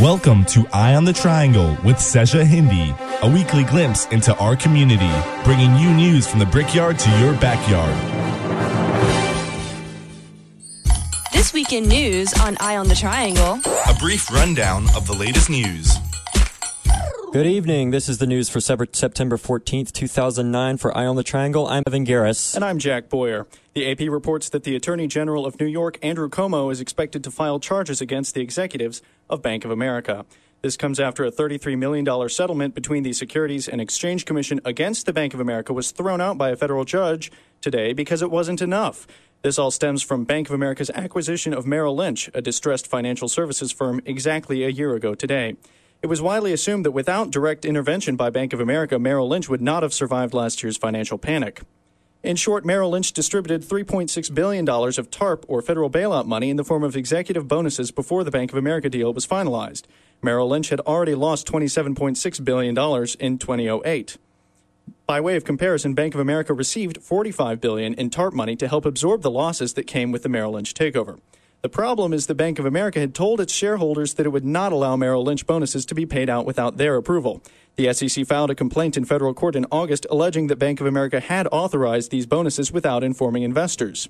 Welcome to Eye on the Triangle with Seja Hindi, a weekly glimpse into our community, bringing you news from the brickyard to your backyard. This week in news on Eye on the Triangle. A brief rundown of the latest news. Good evening. This is the news for September 14th, 2009. For Eye on the Triangle, I'm Evan Garris. And I'm Jack Boyer. The AP reports that the Attorney General of New York, Andrew Cuomo, is expected to file charges against the executives of Bank of America. This comes after a $33 million settlement between the Securities and Exchange Commission against the Bank of America was thrown out by a federal judge today because it wasn't enough. This all stems from Bank of America's acquisition of Merrill Lynch, a distressed financial services firm, exactly a year ago today. It was widely assumed that without direct intervention by Bank of America, Merrill Lynch would not have survived last year's financial panic. In short, Merrill Lynch distributed $3.6 billion of TARP or federal bailout money in the form of executive bonuses before the Bank of America deal was finalized. Merrill Lynch had already lost $27.6 billion in 2008. By way of comparison, Bank of America received 45 billion in TARP money to help absorb the losses that came with the Merrill Lynch takeover. The problem is the Bank of America had told its shareholders that it would not allow Merrill Lynch bonuses to be paid out without their approval. The SEC filed a complaint in federal court in August alleging that Bank of America had authorized these bonuses without informing investors.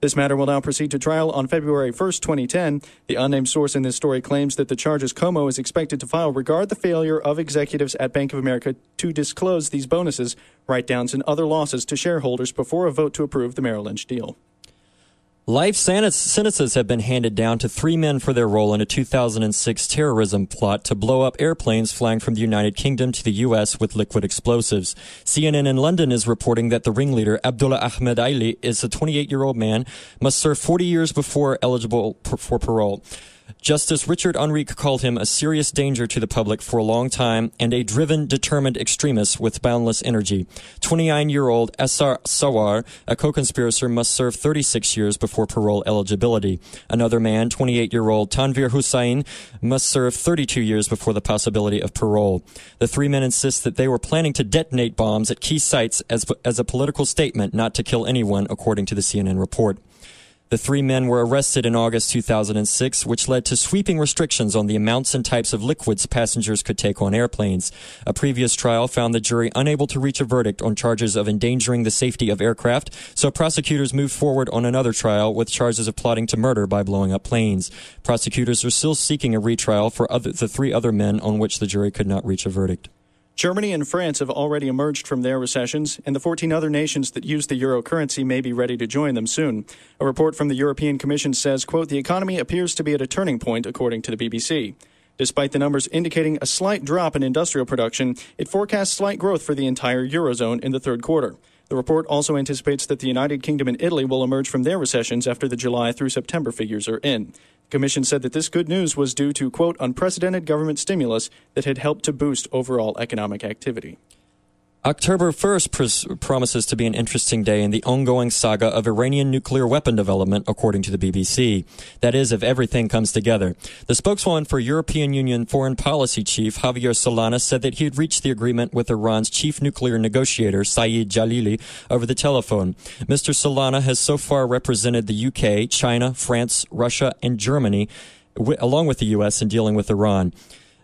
This matter will now proceed to trial on February 1, 2010. The unnamed source in this story claims that the charges Cuomo is expected to file regard the failure of executives at Bank of America to disclose these bonuses, write downs, and other losses to shareholders before a vote to approve the Merrill Lynch deal. Life sentences have been handed down to three men for their role in a 2006 terrorism plot to blow up airplanes flying from the United Kingdom to the U.S. with liquid explosives. CNN in London is reporting that the ringleader, Abdullah Ahmed Ali, is a 28 year old man, must serve 40 years before eligible for parole. Justice Richard Henriques called him a serious danger to the public for a long time and a driven, determined extremist with boundless energy. 29 year old Assad Sarwar, a co conspirator, must serve 36 years before parole eligibility. Another man, 28 year old Tanvir Hussain, must serve 32 years before the possibility of parole. The three men insist that they were planning to detonate bombs at key sites as, as a political statement not to kill anyone, according to the CNN report. The three men were arrested in August 2006, which led to sweeping restrictions on the amounts and types of liquids passengers could take on airplanes. A previous trial found the jury unable to reach a verdict on charges of endangering the safety of aircraft, so prosecutors moved forward on another trial with charges of plotting to murder by blowing up planes. Prosecutors are still seeking a retrial for other, the three other men on which the jury could not reach a verdict. Germany and France have already emerged from their recessions, and the 14 other nations that use the euro currency may be ready to join them soon. A report from the European Commission says, quote, the economy appears to be at a turning point, according to the BBC. Despite the numbers indicating a slight drop in industrial production, it forecasts slight growth for the entire eurozone in the third quarter. The report also anticipates that the United Kingdom and Italy will emerge from their recessions after the July through September figures are in. The Commission said that this good news was due to, quote, unprecedented government stimulus that had helped to boost overall economic activity. October 1st pres- promises to be an interesting day in the ongoing saga of Iranian nuclear weapon development, according to the BBC. That is, if everything comes together. The spokeswoman for European Union Foreign Policy Chief Javier Solana said that he had reached the agreement with Iran's chief nuclear negotiator, Saeed Jalili, over the telephone. Mr. Solana has so far represented the UK, China, France, Russia, and Germany, w- along with the US, in dealing with Iran.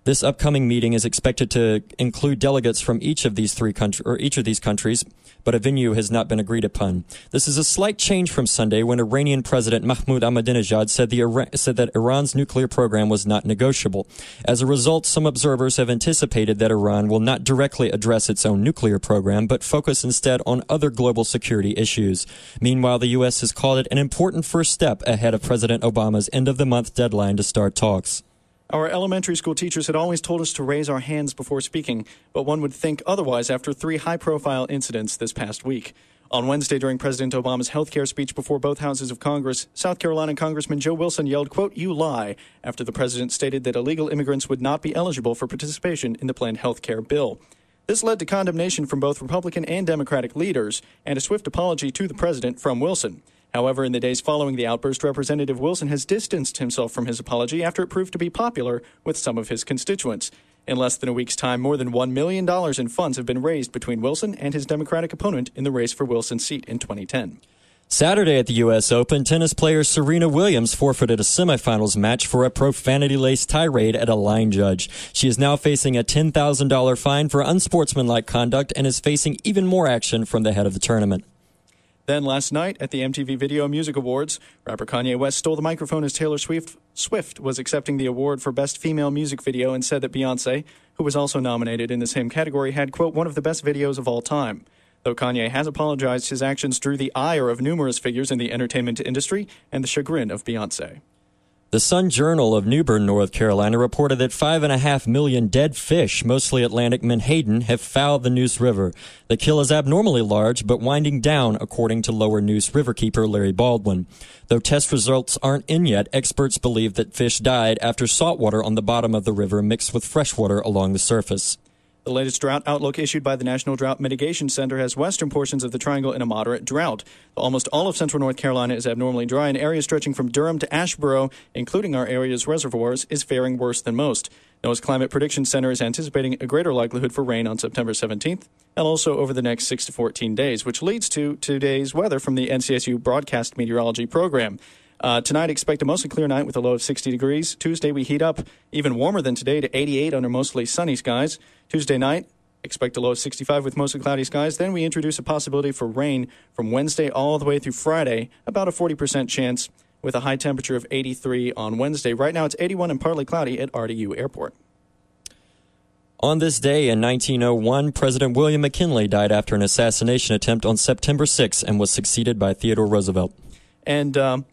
This upcoming meeting is expected to include delegates from each of these three countries, or each of these countries, but a venue has not been agreed upon. This is a slight change from Sunday when Iranian President Mahmoud Ahmadinejad said, the, said that Iran's nuclear program was not negotiable. As a result, some observers have anticipated that Iran will not directly address its own nuclear program, but focus instead on other global security issues. Meanwhile, the U.S. has called it an important first step ahead of President Obama's end of the month deadline to start talks. Our elementary school teachers had always told us to raise our hands before speaking, but one would think otherwise after three high profile incidents this past week. On Wednesday, during President Obama's health care speech before both houses of Congress, South Carolina Congressman Joe Wilson yelled, quote, you lie, after the president stated that illegal immigrants would not be eligible for participation in the planned health care bill. This led to condemnation from both Republican and Democratic leaders and a swift apology to the president from Wilson. However, in the days following the outburst, Representative Wilson has distanced himself from his apology after it proved to be popular with some of his constituents. In less than a week's time, more than $1 million in funds have been raised between Wilson and his Democratic opponent in the race for Wilson's seat in 2010. Saturday at the U.S. Open, tennis player Serena Williams forfeited a semifinals match for a profanity laced tirade at a line judge. She is now facing a $10,000 fine for unsportsmanlike conduct and is facing even more action from the head of the tournament. Then last night at the MTV Video Music Awards, rapper Kanye West stole the microphone as Taylor Swift, Swift was accepting the award for Best Female Music Video and said that Beyonce, who was also nominated in the same category, had, quote, one of the best videos of all time. Though Kanye has apologized, his actions drew the ire of numerous figures in the entertainment industry and the chagrin of Beyonce. The Sun Journal of New Bern, North Carolina, reported that five and a half million dead fish, mostly Atlantic menhaden, have fouled the Neuse River. The kill is abnormally large, but winding down, according to Lower Neuse riverkeeper Larry Baldwin. Though test results aren't in yet, experts believe that fish died after saltwater on the bottom of the river mixed with freshwater along the surface. The latest drought outlook issued by the National Drought Mitigation Center has western portions of the triangle in a moderate drought. Almost all of central North Carolina is abnormally dry, and areas stretching from Durham to Asheboro, including our area's reservoirs, is faring worse than most. NOAA's Climate Prediction Center is anticipating a greater likelihood for rain on September 17th and also over the next 6 to 14 days, which leads to today's weather from the NCSU Broadcast Meteorology Program. Uh, tonight, expect a mostly clear night with a low of 60 degrees. Tuesday, we heat up even warmer than today to 88 under mostly sunny skies. Tuesday night, expect a low of 65 with mostly cloudy skies. Then we introduce a possibility for rain from Wednesday all the way through Friday, about a 40% chance with a high temperature of 83 on Wednesday. Right now, it's 81 and partly cloudy at RDU Airport. On this day in 1901, President William McKinley died after an assassination attempt on September 6 and was succeeded by Theodore Roosevelt. And um,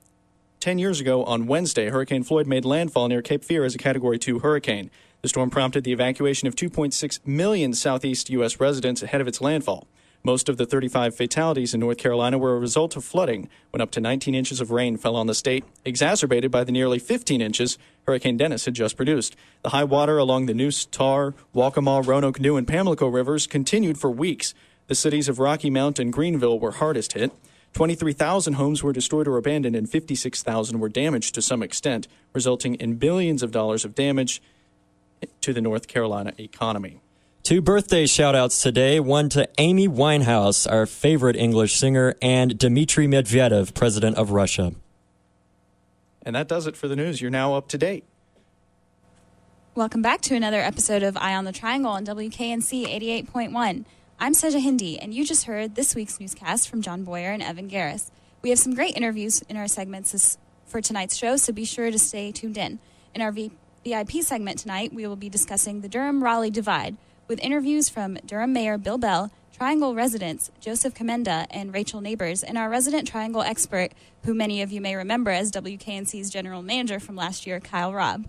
10 years ago on Wednesday, Hurricane Floyd made landfall near Cape Fear as a Category 2 hurricane. The storm prompted the evacuation of 2.6 million southeast U.S. residents ahead of its landfall. Most of the 35 fatalities in North Carolina were a result of flooding when up to 19 inches of rain fell on the state, exacerbated by the nearly 15 inches Hurricane Dennis had just produced. The high water along the Neuse, Tar, Waccamaw, Roanoke, New, and Pamlico rivers continued for weeks. The cities of Rocky Mount and Greenville were hardest hit. 23,000 homes were destroyed or abandoned, and 56,000 were damaged to some extent, resulting in billions of dollars of damage to the North Carolina economy. Two birthday shout outs today one to Amy Winehouse, our favorite English singer, and Dmitry Medvedev, president of Russia. And that does it for the news. You're now up to date. Welcome back to another episode of Eye on the Triangle on WKNC 88.1. I'm Seja Hindi, and you just heard this week's newscast from John Boyer and Evan Garris. We have some great interviews in our segments this, for tonight's show, so be sure to stay tuned in. In our v, VIP segment tonight, we will be discussing the Durham Raleigh divide with interviews from Durham Mayor Bill Bell, Triangle residents Joseph Commenda and Rachel Neighbors, and our resident Triangle expert, who many of you may remember as WKNC's general manager from last year, Kyle Robb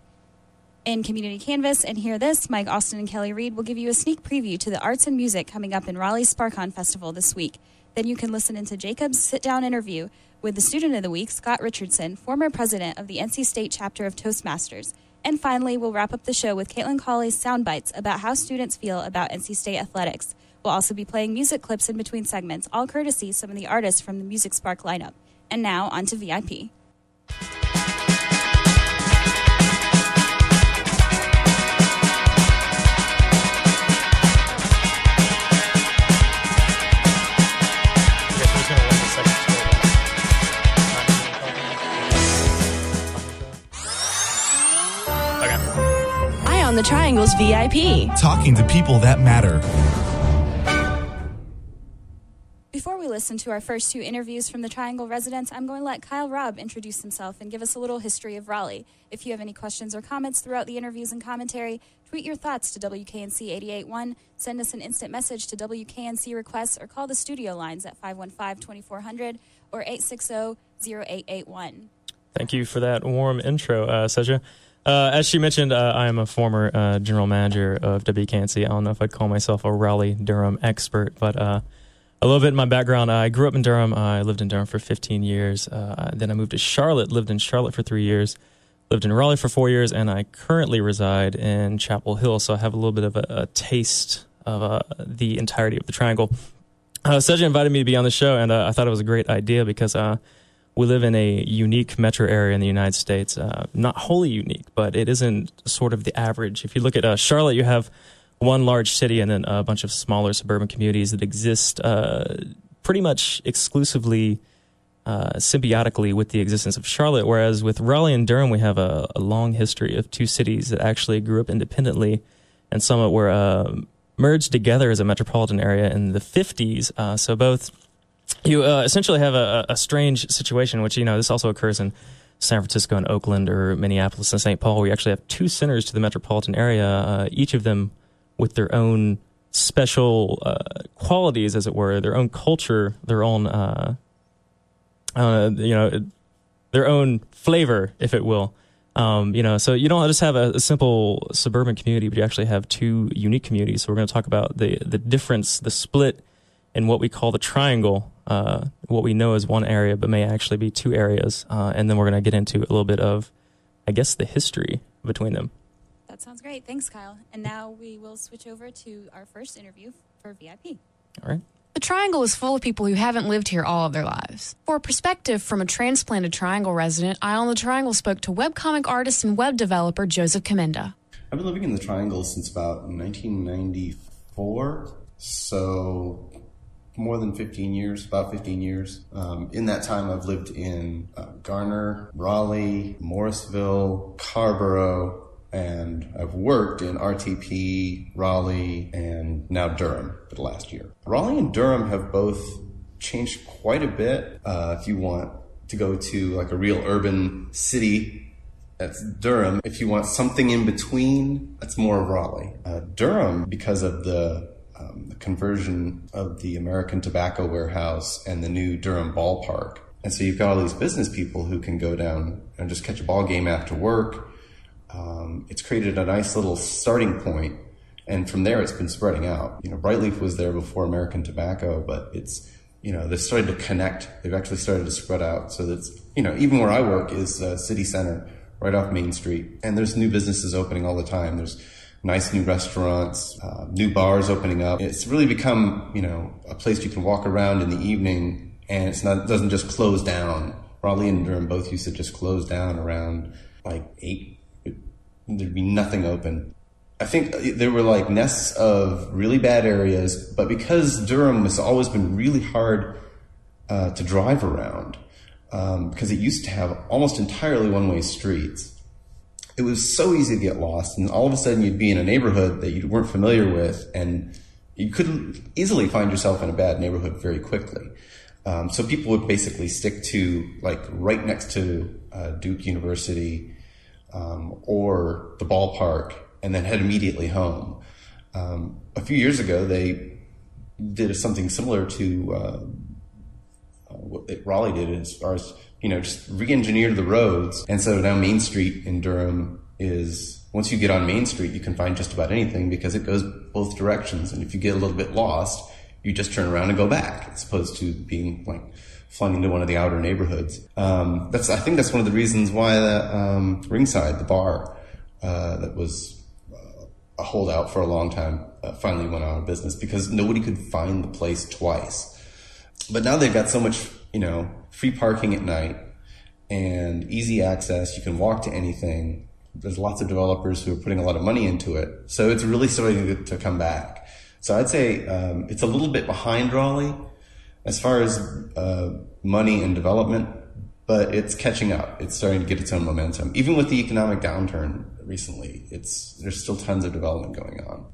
in Community Canvas. And hear this Mike Austin and Kelly Reed will give you a sneak preview to the arts and music coming up in Raleigh's SPARKcon Festival this week. Then you can listen into Jacob's sit down interview with the student of the week, Scott Richardson, former president of the NC State chapter of Toastmasters. And finally, we'll wrap up the show with Caitlin Cawley's sound bites about how students feel about NC State athletics. We'll also be playing music clips in between segments, all courtesy some of the artists from the Music Spark lineup. And now, on to VIP. On the Triangle's VIP. Talking to people that matter. Before we listen to our first two interviews from the Triangle residents, I'm going to let Kyle Robb introduce himself and give us a little history of Raleigh. If you have any questions or comments throughout the interviews and commentary, tweet your thoughts to WKNC 881, send us an instant message to WKNC requests, or call the studio lines at 515 2400 or 860 0881. Thank you for that warm intro, uh, Seja. Uh, as she mentioned, uh, I am a former uh, general manager of WKNC. I don't know if I'd call myself a Raleigh Durham expert, but uh, a little bit in my background. I grew up in Durham. I lived in Durham for 15 years. Uh, then I moved to Charlotte, lived in Charlotte for three years, lived in Raleigh for four years, and I currently reside in Chapel Hill. So I have a little bit of a, a taste of uh, the entirety of the triangle. Uh, Seja invited me to be on the show, and I thought it was a great idea because we live in a unique metro area in the United States. Uh, not wholly unique, but it isn't sort of the average. If you look at uh, Charlotte, you have one large city and then a bunch of smaller suburban communities that exist uh, pretty much exclusively uh, symbiotically with the existence of Charlotte. Whereas with Raleigh and Durham, we have a, a long history of two cities that actually grew up independently and somewhat were uh, merged together as a metropolitan area in the 50s. Uh, so both you uh, essentially have a, a strange situation, which you know this also occurs in San Francisco and Oakland or Minneapolis and St. Paul. We actually have two centers to the metropolitan area, uh, each of them with their own special uh, qualities, as it were, their own culture, their own uh, uh, you know, their own flavor, if it will. Um, you know, so you don't just have a, a, simple suburban community, but you actually have two unique communities. So we're going to talk about the the difference, the split in what we call the triangle, uh, what we know as one area, but may actually be two areas, uh, and then we're going to get into a little bit of, I guess, the history between them. That sounds great. Thanks, Kyle. And now we will switch over to our first interview for VIP. All right. The Triangle is full of people who haven't lived here all of their lives. For a perspective from a transplanted Triangle resident, Eye on the Triangle spoke to webcomic artist and web developer Joseph Commenda. I've been living in the Triangle since about 1994, so more than 15 years, about 15 years. Um, in that time, I've lived in uh, Garner, Raleigh, Morrisville, Carrboro, and I've worked in RTP, Raleigh, and now Durham for the last year. Raleigh and Durham have both changed quite a bit. Uh, if you want to go to like a real urban city, that's Durham. If you want something in between, that's more of Raleigh. Uh, Durham, because of the, um, the conversion of the American Tobacco Warehouse and the new Durham ballpark. And so you've got all these business people who can go down and just catch a ball game after work um, it's created a nice little starting point, and from there it's been spreading out. You know, Brightleaf was there before American Tobacco, but it's you know they've started to connect. They've actually started to spread out, so that's you know even where I work is uh, city center, right off Main Street, and there's new businesses opening all the time. There's nice new restaurants, uh, new bars opening up. It's really become you know a place you can walk around in the evening, and it's not it doesn't just close down. Raleigh and Durham both used to just close down around like eight there'd be nothing open. I think there were like nests of really bad areas, but because Durham has always been really hard uh, to drive around, um, because it used to have almost entirely one way streets, it was so easy to get lost. And all of a sudden you'd be in a neighborhood that you weren't familiar with, and you could easily find yourself in a bad neighborhood very quickly. Um, so people would basically stick to like right next to uh, Duke University um, or the ballpark and then head immediately home. Um, a few years ago, they did something similar to uh, what Raleigh did as far as, you know, just re-engineered the roads. And so now Main Street in Durham is, once you get on Main Street, you can find just about anything because it goes both directions. And if you get a little bit lost, you just turn around and go back as opposed to being like flung into one of the outer neighborhoods. Um, that's I think that's one of the reasons why the um, Ringside, the bar uh, that was uh, a holdout for a long time, uh, finally went out of business because nobody could find the place twice. But now they've got so much, you know, free parking at night and easy access. You can walk to anything. There's lots of developers who are putting a lot of money into it, so it's really starting to, come back. So I'd say um, it's a little bit behind Raleigh as far as uh, money and development, but it's catching up. It's starting to get its own momentum. Even with the economic downturn recently, it's there's still tons of development going on.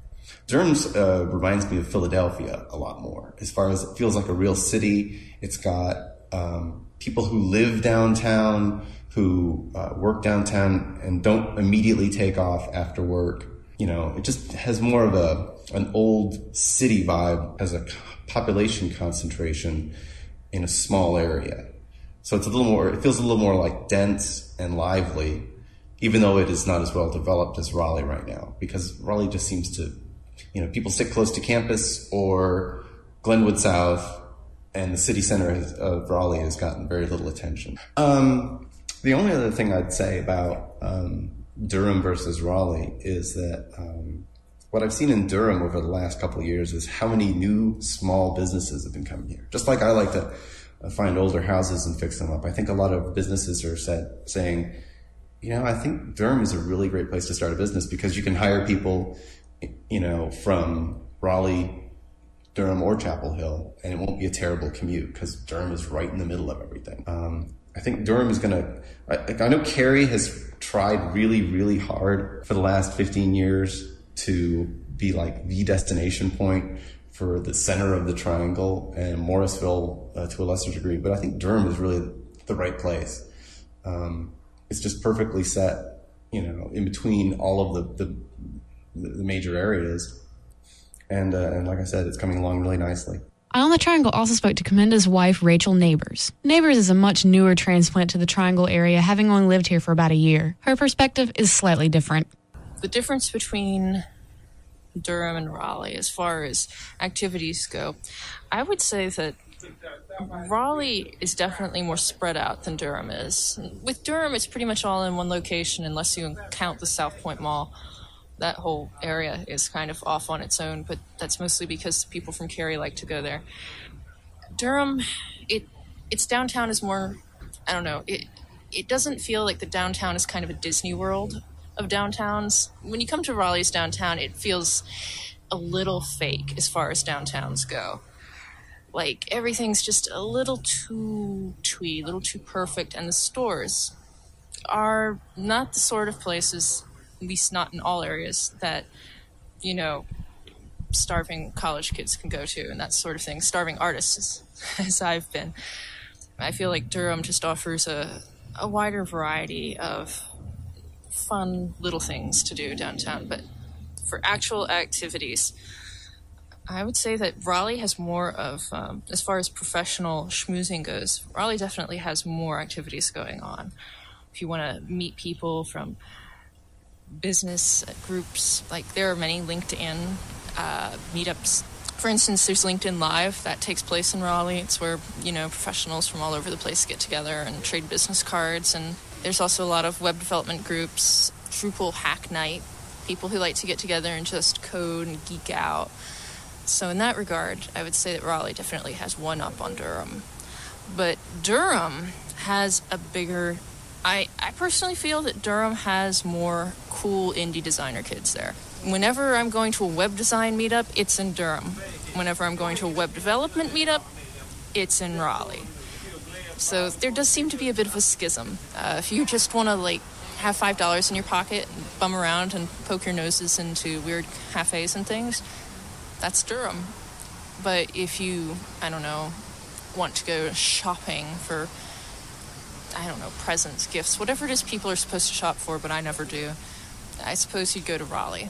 Durham uh, reminds me of Philadelphia a lot more, as far as it feels like a real city. It's got um, people who live downtown, who uh, work downtown, and don't immediately take off after work. You know, it just has more of a an old city vibe as a population concentration in a small area. So it's a little more, it feels a little more like dense and lively, even though it is not as well developed as Raleigh right now, because Raleigh just seems to, you know, people stick close to campus or Glenwood South and the city center of Raleigh has gotten very little attention. Um, the only other thing I'd say about um, Durham versus Raleigh is that um, what I've seen in Durham over the last couple of years is how many new small businesses have been coming here. Just like I like to uh, find older houses and fix them up. I think a lot of businesses are said, saying, you know, I think Durham is a really great place to start a business because you can hire people, you know, from Raleigh, Durham or Chapel Hill, and it won't be a terrible commute because Durham is right in the middle of everything. Um, I think Durham is going to. I, I know Cary has tried really, really hard for the last 15 years to be like the destination point for the center of the triangle and Morrisville uh, to a lesser degree, but I think Durham is really the right place. Um, it's just perfectly set, you know, in between all of the, the, the major areas. And, uh, and like I said, it's coming along really nicely. Eye on the Triangle also spoke to Commenda's wife, Rachel Neighbors. Neighbors is a much newer transplant to the Triangle area, having only lived here for about a year. Her perspective is slightly different. The difference between Durham and Raleigh as far as activities go, I would say that Raleigh is definitely more spread out than Durham is. With Durham, it's pretty much all in one location unless you count the South Point Mall. That whole area is kind of off on its own, but that's mostly because people from Cary like to go there. Durham, it its downtown is more I don't know, it it doesn't feel like the downtown is kind of a Disney World of downtowns. When you come to Raleigh's downtown, it feels a little fake as far as downtowns go. Like everything's just a little too twee, a little too perfect, and the stores are not the sort of places, least not in all areas, that you know starving college kids can go to and that sort of thing. Starving artists, as I've been. I feel like Durham just offers a, a wider variety of fun little things to do downtown. But for actual activities, I would say that Raleigh has more of, um, as far as professional schmoozing goes, Raleigh definitely has more activities going on. If you want to meet people from business groups, like there are many LinkedIn uh, meetups. For instance, there's LinkedIn Live that takes place in Raleigh. It's where you know professionals from all over the place get together and trade business cards. And there's also a lot of web development groups, Drupal Hack Night, people who like to get together and just code and geek out. So in that regard, I would say that Raleigh definitely has one up on Durham. But Durham has a bigger I, I personally feel that Durham has more cool indie designer kids there. Whenever I'm going to a web design meetup, it's in Durham. Whenever I'm going to a web development meetup, it's in Raleigh. So there does seem to be a bit of a schism. Uh, if you just want to like have five dollars in your pocket, and bum around and poke your noses into weird cafes and things, that's Durham. But if you, I don't know, want to go shopping for I don't know, presents, gifts, whatever it is people are supposed to shop for, but I never do. I suppose you'd go to Raleigh.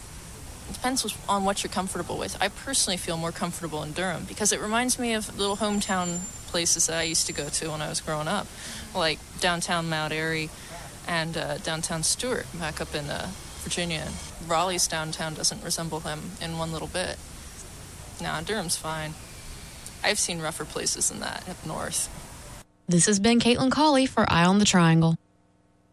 It depends on what you're comfortable with. I personally feel more comfortable in Durham because it reminds me of little hometown places that I used to go to when I was growing up, like downtown Mount Airy and uh, downtown Stuart back up in uh, Virginia. Raleigh's downtown doesn't resemble them in one little bit. Nah, Durham's fine. I've seen rougher places than that up north. This has been Caitlin Cawley for Eye on the Triangle.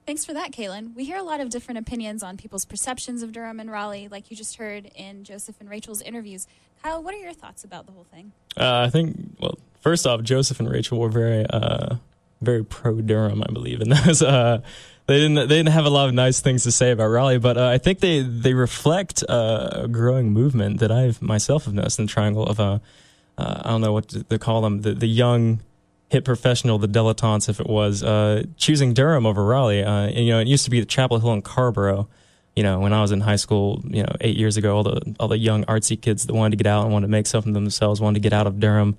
Thanks for that, Caitlin. We hear a lot of different opinions on people's perceptions of Durham and Raleigh, like you just heard in Joseph and Rachel's interviews. Kyle, what are your thoughts about the whole thing? Uh, I think, well, first off, Joseph and Rachel were very, uh, very pro Durham, I believe, and those. Uh, they didn't. They didn't have a lot of nice things to say about Raleigh, but uh, I think they they reflect uh, a growing movement that I've myself have noticed in the Triangle of a. Uh, I don't know what to, to call them, the the young hit professional, the dilettantes, if it was, uh, choosing Durham over Raleigh. Uh, and, you know, it used to be the Chapel Hill and Carrboro. You know, when I was in high school, you know, eight years ago, all the all the young artsy kids that wanted to get out and wanted to make something themselves wanted to get out of Durham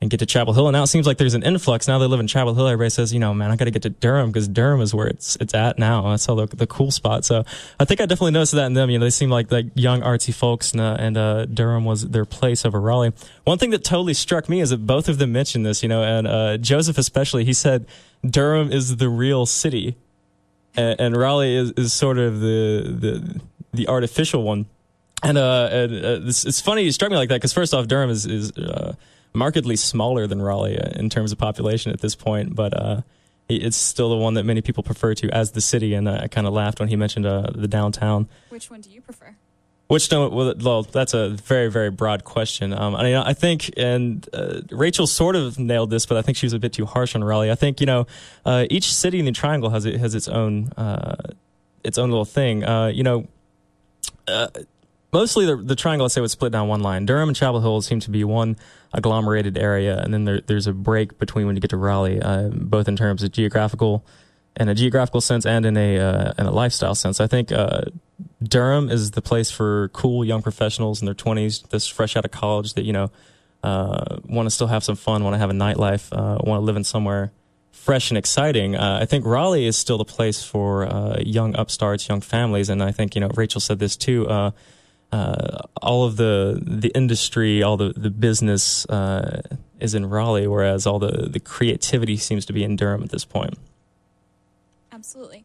and get to Chapel Hill. And now it seems like there's an influx. Now they live in Chapel Hill. Everybody says, you know, man, I got to get to Durham because Durham is where it's it's at now. That's all the, the cool spot. So I think I definitely noticed that in them. You know, they seem like like young artsy folks, and, uh, and uh, Durham was their place over Raleigh. One thing that totally struck me is that both of them mentioned this. You know, and uh, Joseph especially, he said Durham is the real city, and, and Raleigh is, is sort of the the the artificial one. And uh, and, uh, it's, it's funny you struck me like that because first off, Durham is is uh, markedly smaller than Raleigh uh, in terms of population at this point, but uh, it's still the one that many people prefer to as the city. And uh, I kind of laughed when he mentioned uh, the downtown. Which one do you prefer? Which don't well, that's a very very broad question. Um, I mean, I think, and uh, Rachel sort of nailed this, but I think she was a bit too harsh on Raleigh. I think you know, uh, each city in the Triangle has it has its own its own little thing. you know mostly the, the triangle, I'd say, was split down one line. Durham and Chapel Hill seem to be one agglomerated area, and then there, there's a break between when you get to Raleigh, uh, both in terms of geographical, in a geographical sense, and in a uh, in a lifestyle sense. I think uh, Durham is the place for cool young professionals in their 20s, that's fresh out of college, that you know uh, want to still have some fun, want to have a nightlife, uh, want to live in somewhere fresh and exciting. Uh, I think Raleigh is still the place for uh, young upstarts, young families, and I think you know Rachel said this too. Uh, uh, all of the the industry, all the the business uh, is in Raleigh, whereas all the the creativity seems to be in Durham at this point. Absolutely.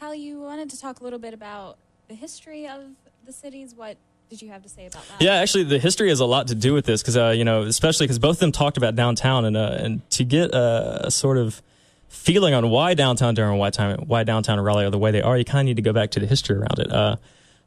Kyle, you wanted to talk a little bit about the history of the cities. What did you have to say about that? Yeah, actually, the history has a lot to do with this because uh, you know, especially because both of them talked about downtown, and uh, and to get a, a, sort of feeling on why downtown Durham, why time, why downtown Raleigh are the way they are, you kind of need to go back to the history around it.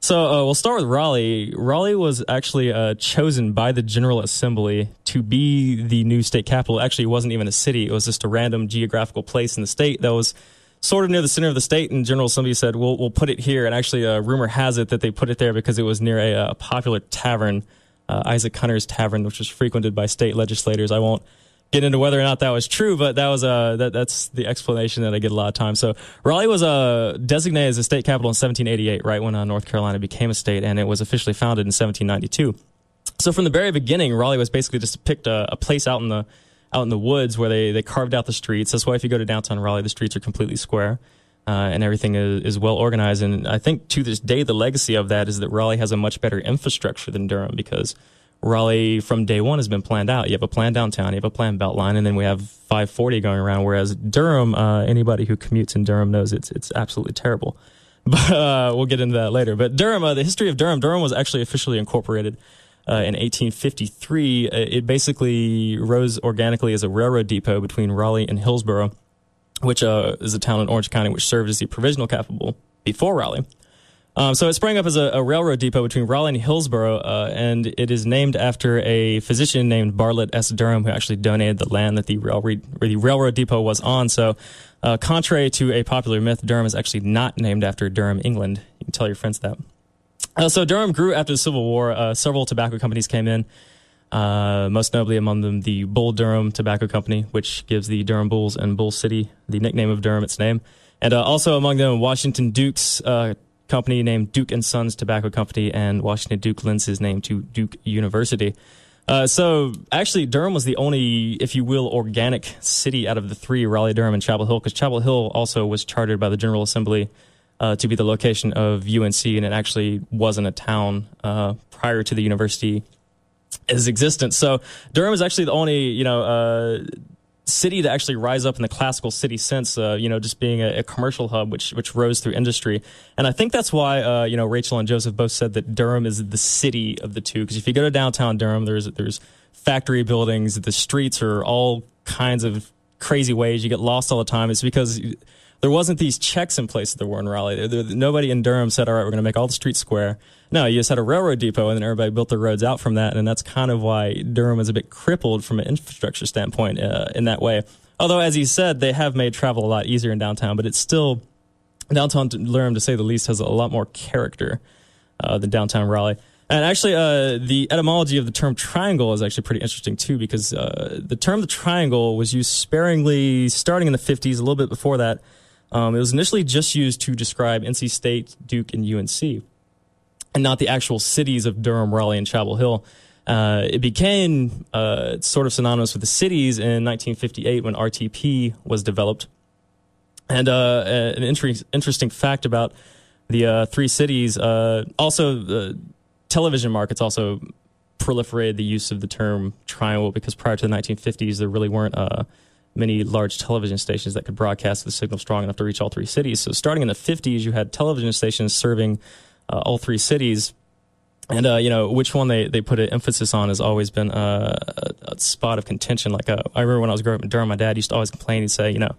Uh, so uh, we'll start with Raleigh. Raleigh was actually uh, chosen by the General Assembly to be the new state capital. Actually, it wasn't even a city; it was just a random geographical place in the state that was sort of near the center of the state. And General Assembly said, "We'll we'll put it here." And actually, uh, rumor has it that they put it there because it was near a, a popular tavern, uh, Isaac Hunter's Tavern, which was frequented by state legislators. I won't get into whether or not that was true, but that was uh, that, that's the explanation that I get a lot of times. So Raleigh was uh, designated as a state capital in 1788, right when uh, North Carolina became a state, and it was officially founded in 1792. So from the very beginning, Raleigh was basically just picked a, a place out in the out in the woods where they, they carved out the streets. That's why if you go to downtown Raleigh, the streets are completely square. Uh, and everything is, is well organized. And I think to this day, the legacy of that is that Raleigh has a much better infrastructure than Durham because Raleigh from day one has been planned out. You have a plan downtown, you have a plan beltline, and then we have 540 going around. Whereas Durham, uh, anybody who commutes in Durham knows it's it's absolutely terrible. But uh, we'll get into that later. But Durham, uh, the history of Durham, Durham was actually officially incorporated uh, in 1853. Uh, it basically rose organically as a railroad depot between Raleigh and Hillsborough, which uh, is a town in Orange County which served as the provisional capital before Raleigh. Um, so it sprang up as a, a, railroad depot between Raleigh and Hillsborough, uh, and it is named after a physician named Bartlett S. Durham, who actually donated the land that the railroad, the railroad depot was on. So, uh, contrary to a popular myth, Durham is actually not named after Durham, England. You can tell your friends that. Uh, so Durham grew after the Civil War. Uh, several tobacco companies came in. Uh, most notably among them the Bull Durham Tobacco Company, which gives the Durham Bulls and Bull City the nickname of Durham its name. And uh, also among them, Washington Duke's company named Duke and Sons Tobacco Company, and Washington Duke lends his name to Duke University. Uh, so actually, Durham was the only, if you will, organic city out of the three: Raleigh, Durham, and Chapel Hill. Because Chapel Hill also was chartered by the General Assembly uh, to be the location of UNC, and it actually wasn't a town uh, prior to the university its existence. So Durham is actually the only, you know, uh, city to actually rise up in the classical city sense, uh, you know, just being a, a, commercial hub, which which rose through industry. And I think that's why, uh, you know, Rachel and Joseph both said that Durham is the city of the two. Because if you go to downtown Durham, there's there's factory buildings, the streets are all kinds of crazy ways. You get lost all the time. It's because there wasn't these checks in place that there were in Raleigh. There, there, nobody in Durham said, all right, we're going to make all the streets square. No, you just had a railroad depot and then everybody built their roads out from that. And that's kind of why Durham is a bit crippled from an infrastructure standpoint uh, in that way. Although, as you said, they have made travel a lot easier in downtown, but it's still, downtown Durham, to say the least, has a lot more character uh, than downtown Raleigh. And actually, uh, the etymology of the term triangle is actually pretty interesting too, because uh, the term the triangle was used sparingly starting in the 50s, a little bit before that, um, it was initially just used to describe NC State, Duke, and UNC, and not the actual cities of Durham, Raleigh, and Chapel Hill. Uh, it became uh, sort of synonymous with the cities in 1958 when RTP was developed. And uh, an inter- interesting fact about the uh, three cities, uh, also the television markets also proliferated the use of the term triangle because prior to the 1950s there really weren't uh, many large television stations that could broadcast the signal strong enough to reach all three cities. So starting in the 50s, you had television stations serving uh, all three cities. And, uh, you know, which one they, they put an emphasis on has always been uh, a, a, spot of contention. Like, uh, I remember when I was growing up in Durham, my dad used to always complain and say, you know,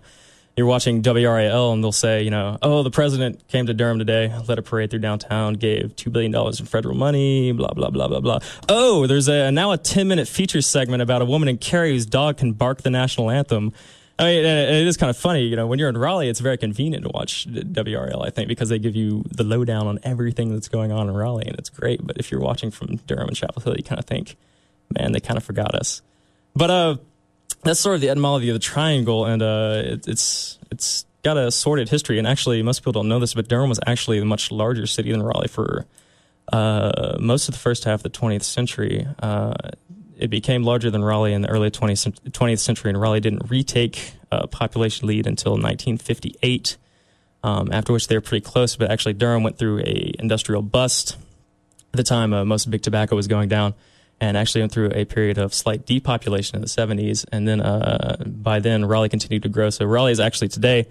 you're watching WRAL and they'll say, you know, oh, the president came to Durham today, led a parade through downtown, gave $2 billion in federal money, blah, blah, blah, blah, blah. Oh, there's a now a 10 minute feature segment about a woman in Cary whose dog can bark the national anthem. I mean, it is kind of funny, you know, when you're in Raleigh, it's very convenient to watch WRL, I think, because they give you the lowdown on everything that's going on in Raleigh, and it's great. But if you're watching from Durham and Chapel Hill, you kind of think, man, they kind of forgot us. But uh, that's sort of the etymology of the triangle, and uh, it, it's it's got a sordid history. And actually, most people don't know this, but Durham was actually a much larger city than Raleigh for uh, most of the first half of the 20th century. Uh, it became larger than Raleigh in the early 20th, 20th century, and Raleigh didn't retake a population lead until 1958. Um, after which they were pretty close, but actually Durham went through a industrial bust. At the time, uh, most big tobacco was going down, and actually went through a period of slight depopulation in the 70s. And then uh, by then, Raleigh continued to grow. So Raleigh is actually today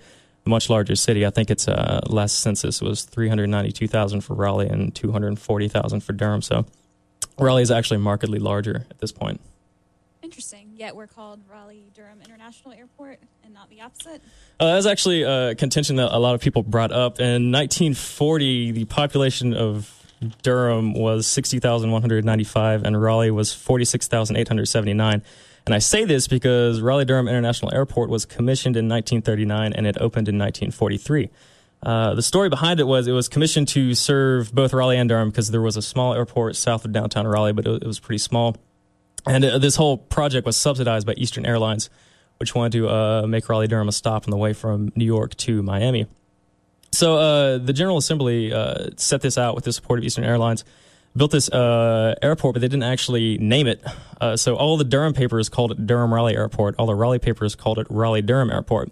a much larger city. I think its uh, last census was 392,000 for Raleigh and 240,000 for Durham. So Raleigh is actually markedly larger at this point. Interesting. Yet we're called Raleigh Durham International Airport and not the opposite. Uh, that was actually a contention that a lot of people brought up. In 1940, the population of Durham was 60,195 and Raleigh was 46,879. And I say this because Raleigh Durham International Airport was commissioned in 1939 and it opened in 1943. Uh, the story behind it was it was commissioned to serve both Raleigh and Durham because there was a small airport south of downtown Raleigh, but it, it was pretty small. And uh, this whole project was subsidized by Eastern Airlines, which wanted to uh, make Raleigh Durham a stop on the way from New York to Miami. So uh, the General Assembly uh, set this out with the support of Eastern Airlines, built this airport, but they didn't actually name it. so all the Durham papers called it Durham Raleigh Airport. All the Raleigh papers called it Raleigh Durham Airport.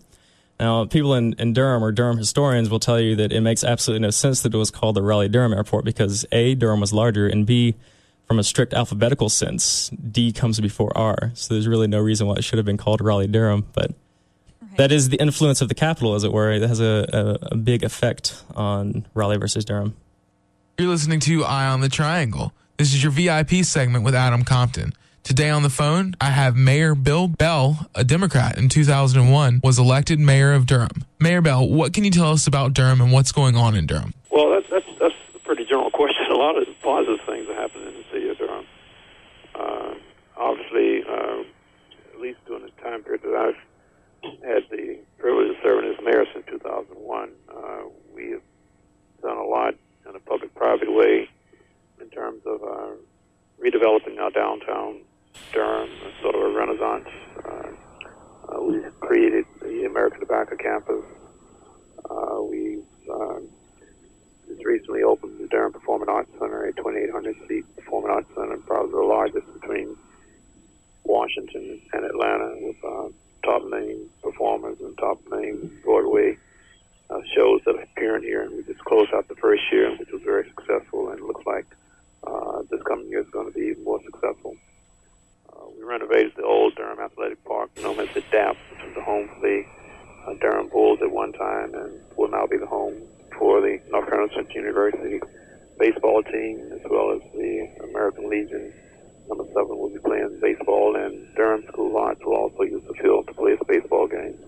Now, people in, in Durham or Durham historians will tell you that it makes absolutely no sense that it was called the Raleigh Durham Airport because A, Durham was larger, and B, from a strict alphabetical sense, D comes before R. So there's really no reason why it should have been called Raleigh Durham. But right. that is the influence of the capital, as it were. It has a, a, a big effect on Raleigh versus Durham. You're listening to Eye on the Triangle. This is your VIP segment with Adam Compton. Today on the phone, I have Mayor Bill Bell, a Democrat in 2001, was elected mayor of Durham. Mayor Bell, what can you tell us about Durham and what's going on in Durham? Well, that's that's, that's a pretty general question. A lot of positive things are happening in the city of Durham. Uh, obviously, uh, at least during the time period that I've had the privilege of serving as mayor since 2001, uh, we have done a lot in a public-private way in terms of uh, redeveloping our downtown Durham, sort of a renaissance. Uh, uh, we created the American Tobacco Campus. Uh, we uh, just recently opened the Durham Performing Arts Center, a 2,800 seat performing arts center, probably the largest between Washington and Atlanta, with uh, top name performers and top name Broadway uh, shows that are appearing here. And we just closed out the first year, which was very successful, and looks like uh, this coming year is going to be even more successful. Uh, we renovated the old Durham Athletic Park, known as the DAP, which was the home for the uh, Durham Bulls at one time, and will now be the home for the North Carolina Central University baseball team, as well as the American Legion. Number seven will be playing baseball, and Durham School of Arts will also use the field to play its baseball games.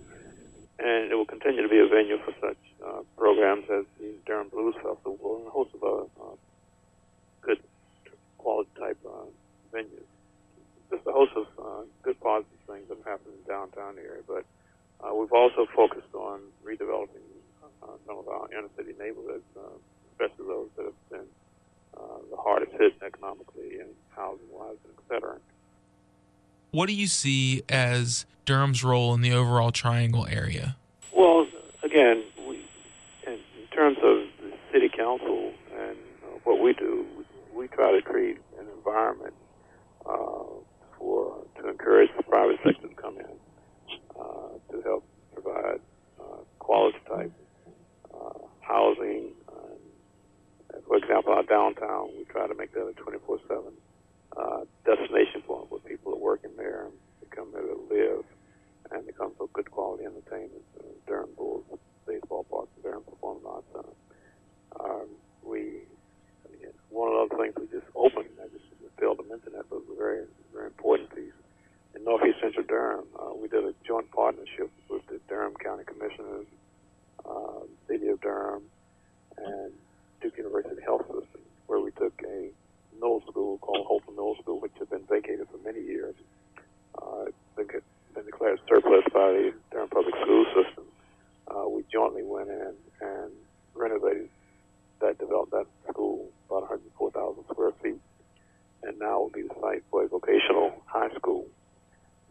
And it will continue to be a venue for such uh, programs as the Durham Blues Festival and a host of other uh, good quality type uh, venues just a host of uh, good positive things that have happened in downtown area. But uh, we've also focused on redeveloping uh, some of our inner city neighborhoods, uh, especially those that have been uh, the hardest hit economically and housing wise, et cetera. What do you see as Durham's role in the overall Triangle area? Well, again, we, in, in terms of the city council and uh, what we do, we, we try to create an environment uh, for to encourage the private sector to come in uh, to help provide uh, quality type uh, housing. For example, our downtown, we try to make that a 24/7 uh, destination point where people are working there and they come there to live and they come for good quality entertainment. Uh, Durham Bulls baseball park, Durham Performing Arts Center. Um, we one of the things we just opened. I just failed to mention that, but it was a very, very important piece. In Northeast Central Durham, uh, we did a joint partnership with the Durham County Commissioners, uh, City of Durham, and Duke University Health System, where we took a middle school called Holton Middle School, which had been vacated for many years, uh, been, been declared surplus by the Durham Public School System. Uh, we jointly went in and renovated that, developed that school, about 104,000 square feet, and now will be the site for a vocational high school.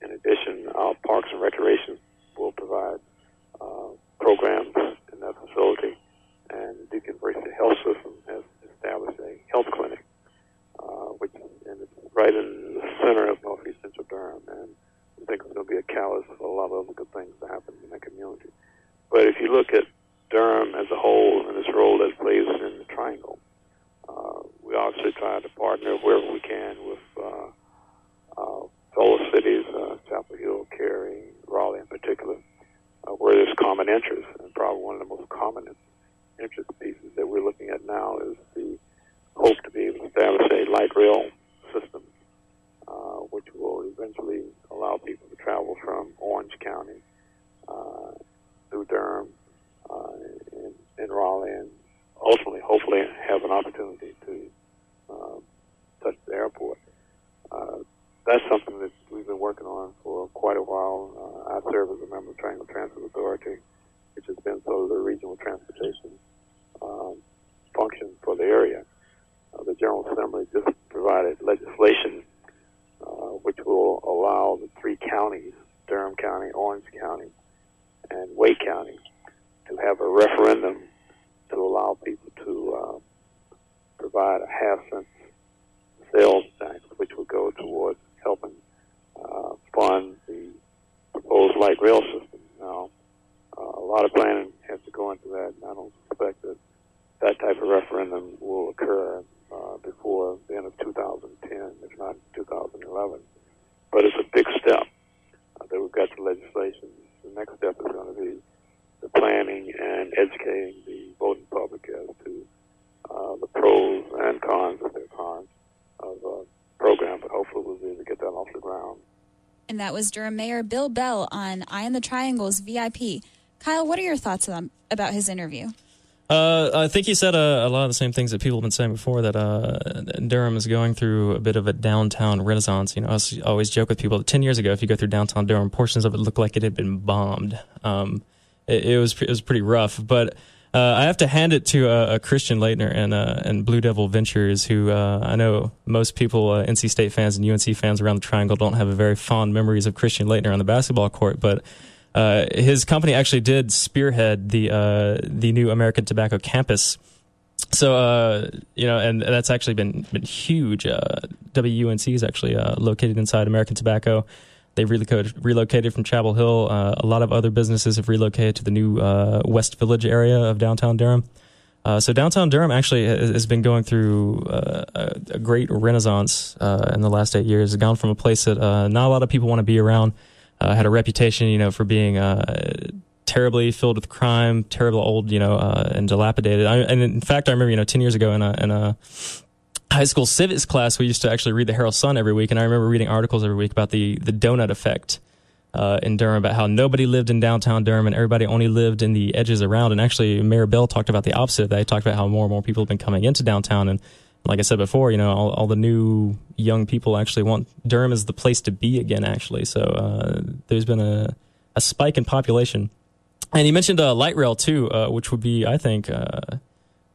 In addition, our Parks and Recreation will provide uh, programs in that facility and Duke University Health System has established a health clinic, uh, which and it's right in the center of northeast central Durham, and I think it's going to be a catalyst for a lot of other good things to happen in that community. But if you look at Durham as a whole and its role that it plays in the triangle, uh, we obviously try to partner wherever we can with that was Durham Mayor Bill Bell on Eye on the Triangle's VIP. Kyle, what are your thoughts on, about his interview? Uh, I think he said uh, a lot of the same things that people have been saying before. That uh, Durham is going through a bit of a downtown renaissance. You know, I always joke with people that ten years ago, if you go through downtown Durham, portions of it looked like it had been bombed. Um, it, it, was it was pretty rough, but. Uh, I have to hand it to uh, Christian Laettner and uh, and Blue Devil Ventures, who I know most people, NC State fans and UNC fans around the Triangle, don't have very fond memories of Christian Laettner on the basketball court, but uh, his company actually did spearhead the uh, the new American Tobacco campus. So uh, you know, and that's actually been been huge. Uh, WUNC is actually uh, located inside American Tobacco. They've relocated, relocated from Chapel Hill. Uh, a lot of other businesses have relocated to the new West Village area of downtown Durham. so downtown Durham actually has been going through a, a, great renaissance in the last eight years. It's gone from a place that not a lot of people want to be around uh, had a reputation, you know, for being uh, terribly filled with crime, terrible old, you know, uh, and dilapidated. I, and in fact, I remember, you know, ten years ago in a, in a high school civics class, we used to actually read the Herald Sun every week, and I remember reading articles every week about the the donut effect. Uh, in Durham, about how nobody lived in downtown Durham and everybody only lived in the edges around. And actually, Mayor Bell talked about the opposite. They talked about how more and more people have been coming into downtown and like I said before, you know, all, all, the new young people actually want Durham is the place to be again. Actually, so uh, there's been a, a spike in population, and you mentioned uh, light rail too, uh, which would be, I think, uh,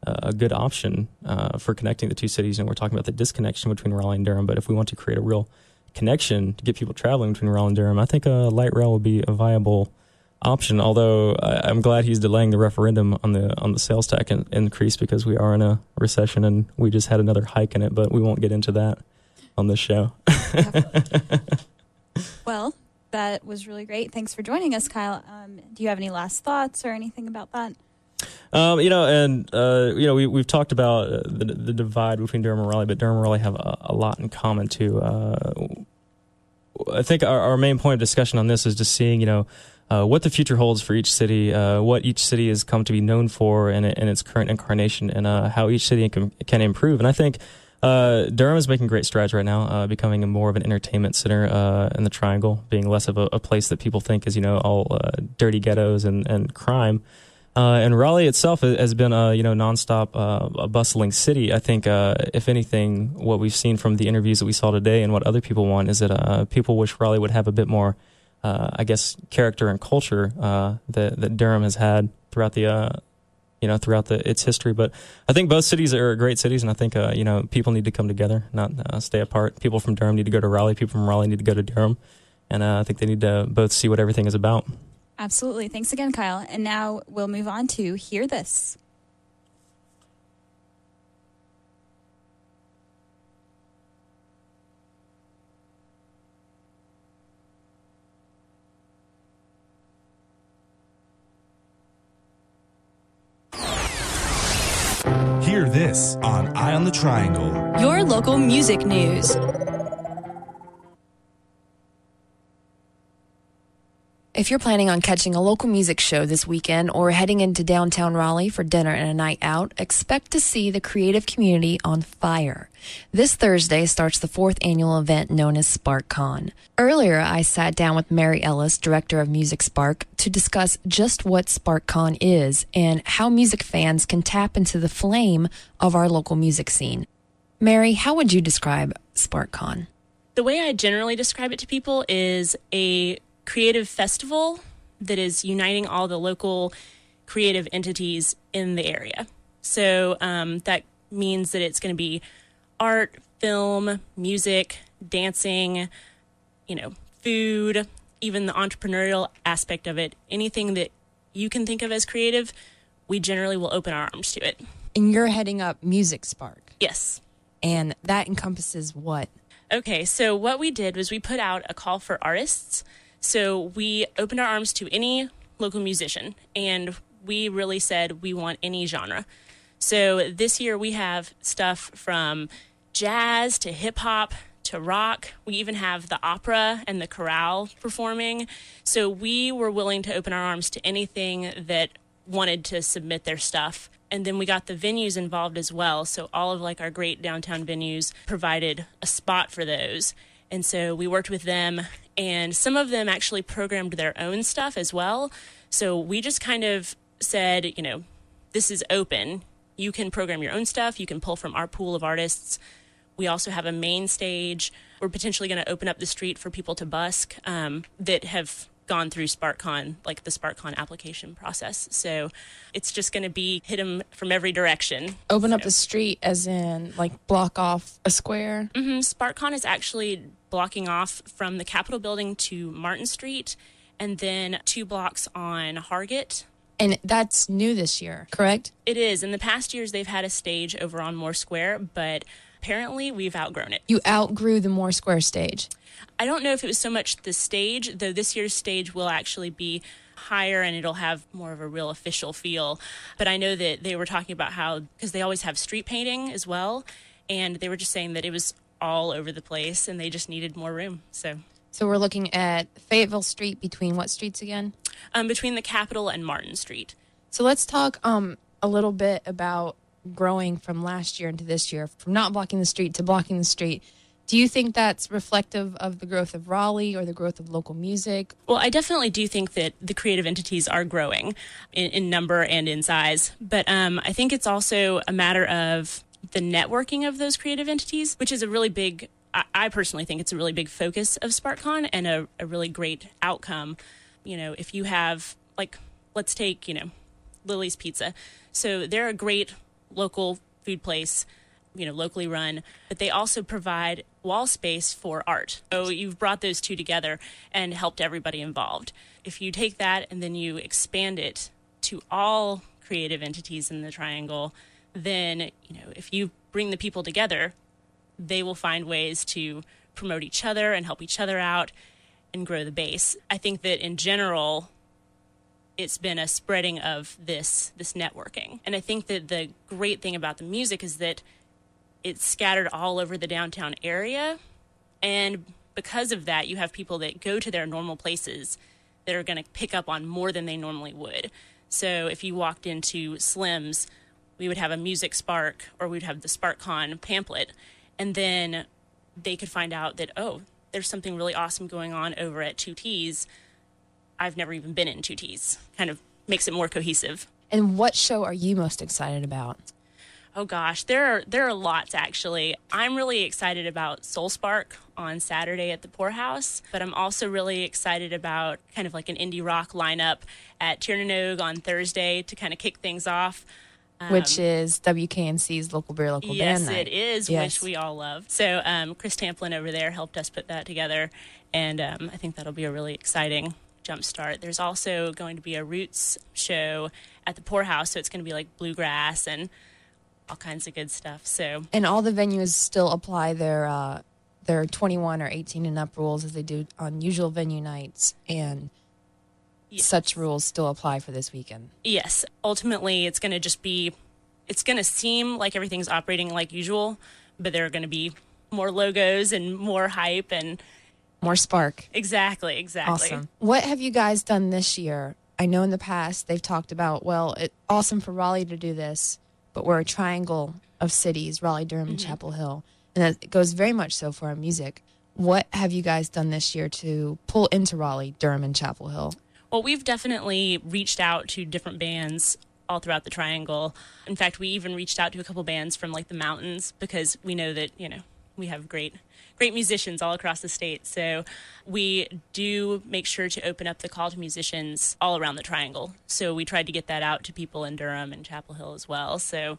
a good option uh, for connecting the two cities. And we're talking about the disconnection between Raleigh and Durham, but if we want to create a real connection to get people traveling between Raleigh and Durham, I think a light rail would be a viable option. Although I, am glad he's delaying the referendum on the on the sales tax in, increase because we are in a recession and we just had another hike in it. But we won't get into that on this show. well, that was really great. Thanks for joining us, Kyle. Um, do you have any last thoughts or anything about that? Um, you know, and uh, you know, we we've talked about uh, the, the divide between Durham and Raleigh, but Durham and Raleigh have a, a lot in common too. Uh, I think our, our main point of discussion on this is just seeing, you know, uh, what the future holds for each city, uh, what each city has come to be known for in, in its current incarnation, and uh, how each city can, can, improve. And I think uh, Durham is making great strides right now, uh, becoming more of an entertainment center uh, in the Triangle, being less of a, a, place that people think is you know all dirty ghettos and, and crime. And Raleigh itself has been a you know nonstop a bustling city. I think if anything, what we've seen from the interviews that we saw today and what other people want is that people wish Raleigh would have a bit more uh, I guess, character and culture uh, that that Durham has had throughout the uh, you know throughout the its history. But I think both cities are great cities, and I think uh, you know people need to come together, not uh, stay apart. People from Durham need to go to Raleigh. People from Raleigh need to go to Durham, and uh, I think they need to both see what everything is about. Absolutely. Thanks again, Kyle. And now we'll move on to Hear This. Hear this on Eye on the Triangle. Your local music news. If you're planning on catching a local music show this weekend or heading into downtown Raleigh for dinner and a night out, expect to see the creative community on fire. This Thursday starts the fourth annual event known as SparkCon. Earlier, I sat down with Mary Ellis, director of Music Spark, to discuss just what SparkCon is and how music fans can tap into the flame of our local music scene. Mary, how would you describe SparkCon? The way I generally describe it to people is a creative festival that is uniting all the local creative entities in the area. So um, that means that it's going to be art, film, music, dancing, you know, food, even the entrepreneurial aspect of it. Anything that you can think of as creative, we generally will open our arms to it. And you're heading up Music Spark. Yes. And that encompasses what? Okay, so what we did was we put out a call for artists so we opened our arms to any local musician and we really said we want any genre. So this year we have stuff from jazz to hip hop to rock. We even have the opera and the chorale performing. So we were willing to open our arms to anything that wanted to submit their stuff. And then we got the venues involved as well. So all of like our great downtown venues provided a spot for those. And so we worked with them, and some of them actually programmed their own stuff as well. So we just kind of said, you know, this is open. You can program your own stuff, you can pull from our pool of artists. We also have a main stage. We're potentially going to open up the street for people to busk um, that have gone through SparkCon, like the SparkCon application process. So it's just going to be hit them from every direction. Open so. up the street, as in like block off a square. Mm-hmm. SparkCon is actually blocking off from the Capitol building to Martin Street, and then two blocks on Hargett. And that's new this year, correct? It is. In the past years, they've had a stage over on Moore Square, but apparently we've outgrown it. You outgrew the Moore Square stage. I don't know if it was so much the stage, though this year's stage will actually be higher and it'll have more of a real official feel. But I know that they were talking about how, because they always have street painting as well, and they were just saying that it was all over the place and they just needed more room. So. So we're looking at Fayetteville Street between what streets again? Um, between the Capitol and Martin Street. So let's talk um, a little bit about growing from last year into this year, from not blocking the street to blocking the street. Do you think that's reflective of the growth of Raleigh or the growth of local music? Well, I definitely do think that the creative entities are growing in, in number and in size. But um, I think it's also a matter of the networking of those creative entities, which is a really big, I, I personally think it's a really big focus of SparkCon and a, a really great outcome. You know, if you have, like, let's take, you know, Lily's Pizza. So they're a great local food place you know locally run but they also provide wall space for art so you've brought those two together and helped everybody involved if you take that and then you expand it to all creative entities in the triangle then you know if you bring the people together they will find ways to promote each other and help each other out and grow the base i think that in general it's been a spreading of this this networking and i think that the great thing about the music is that it's scattered all over the downtown area. And because of that, you have people that go to their normal places that are going to pick up on more than they normally would. So if you walked into Slim's, we would have a music spark or we'd have the SparkCon pamphlet. And then they could find out that, oh, there's something really awesome going on over at Two T's. I've never even been in Two T's. Kind of makes it more cohesive. And what show are you most excited about? Oh gosh, there are there are lots actually. I'm really excited about Soul Spark on Saturday at the Pour House, but I'm also really excited about kind of like an indie rock lineup at Tir Na Nog on Thursday to kind of kick things off. Um, which is WKNC's local beer local yes, band night. it is, Yes. which we all love. So um, Chris Tamplin over there helped us put that together, and um, I think that'll be a really exciting jumpstart. There's also going to be a Roots show at the Pour House, so it's going to be like bluegrass and all kinds of good stuff. So And all the venues still apply their uh, their 21 or 18 and up rules as they do on usual venue nights, and such rules still apply for this weekend. Yes, ultimately, it's going to just be it's going to seem like everything's operating like usual, but there are going to be more logos and more hype and more spark. Exactly, exactly. Awesome. What have you guys done this year? I know in the past they've talked about, well, it's awesome for Raleigh to do this, but we're a triangle of cities Raleigh, Durham, and Mhm. Chapel Hill. And that it goes very much so for our music. What have you guys done this year to pull into Raleigh, Durham, and Chapel Hill? Well, we've definitely reached out to different bands all throughout the triangle. In fact, we even reached out to a couple bands from like the mountains because we know that, you know, we have great great musicians all across the state. So we do make sure to open up the call to musicians all around the triangle. So we tried to get that out to people in Durham and Chapel Hill as well. So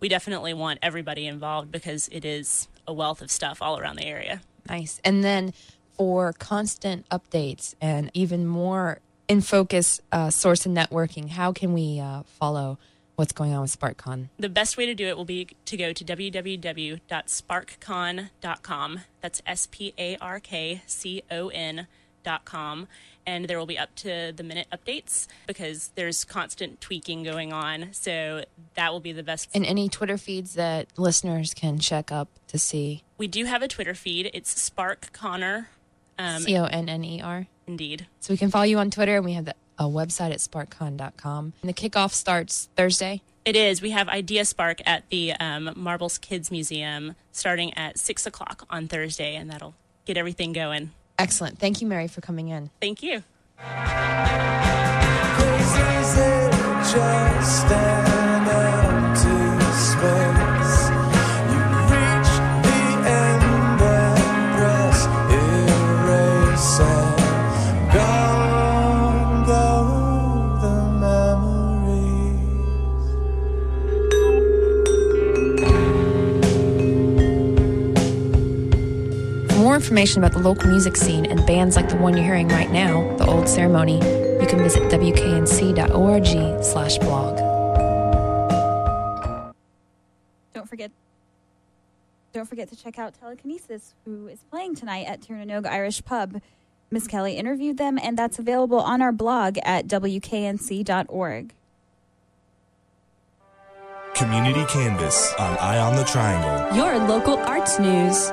we definitely want everybody involved because it is a wealth of stuff all around the area. Nice. And then for constant updates and even more in focus uh, source and networking, how can we uh, follow what's going on with SparkCon? The best way to do it will be to go to www.sparkcon.com. That's S P A R K C O N dot com and there will be up to the minute updates because there's constant tweaking going on so that will be the best And any Twitter feeds that listeners can check up to see. we do have a twitter feed it's spark connor um, C O N N E R. indeed So we can follow you on Twitter, and we have the, a website at sparkcon.com. And the kickoff starts Thursday. It is. We have Idea Spark at the um, Marbles Kids Museum starting at 6 o'clock on Thursday, and that'll get everything going. Excellent. Thank you, Mary, for coming in. Thank you. For information about the local music scene and bands like the one you're hearing right now, The Old Ceremony, you can visit wknc.org slash blog. Don't forget don't forget to check out Telekinesis, who is playing tonight at Tir Na Nog Irish Pub. Miss Kelly interviewed them, and that's available on our blog at wknc.org. Community Canvas on Eye on the Triangle. Your local arts news.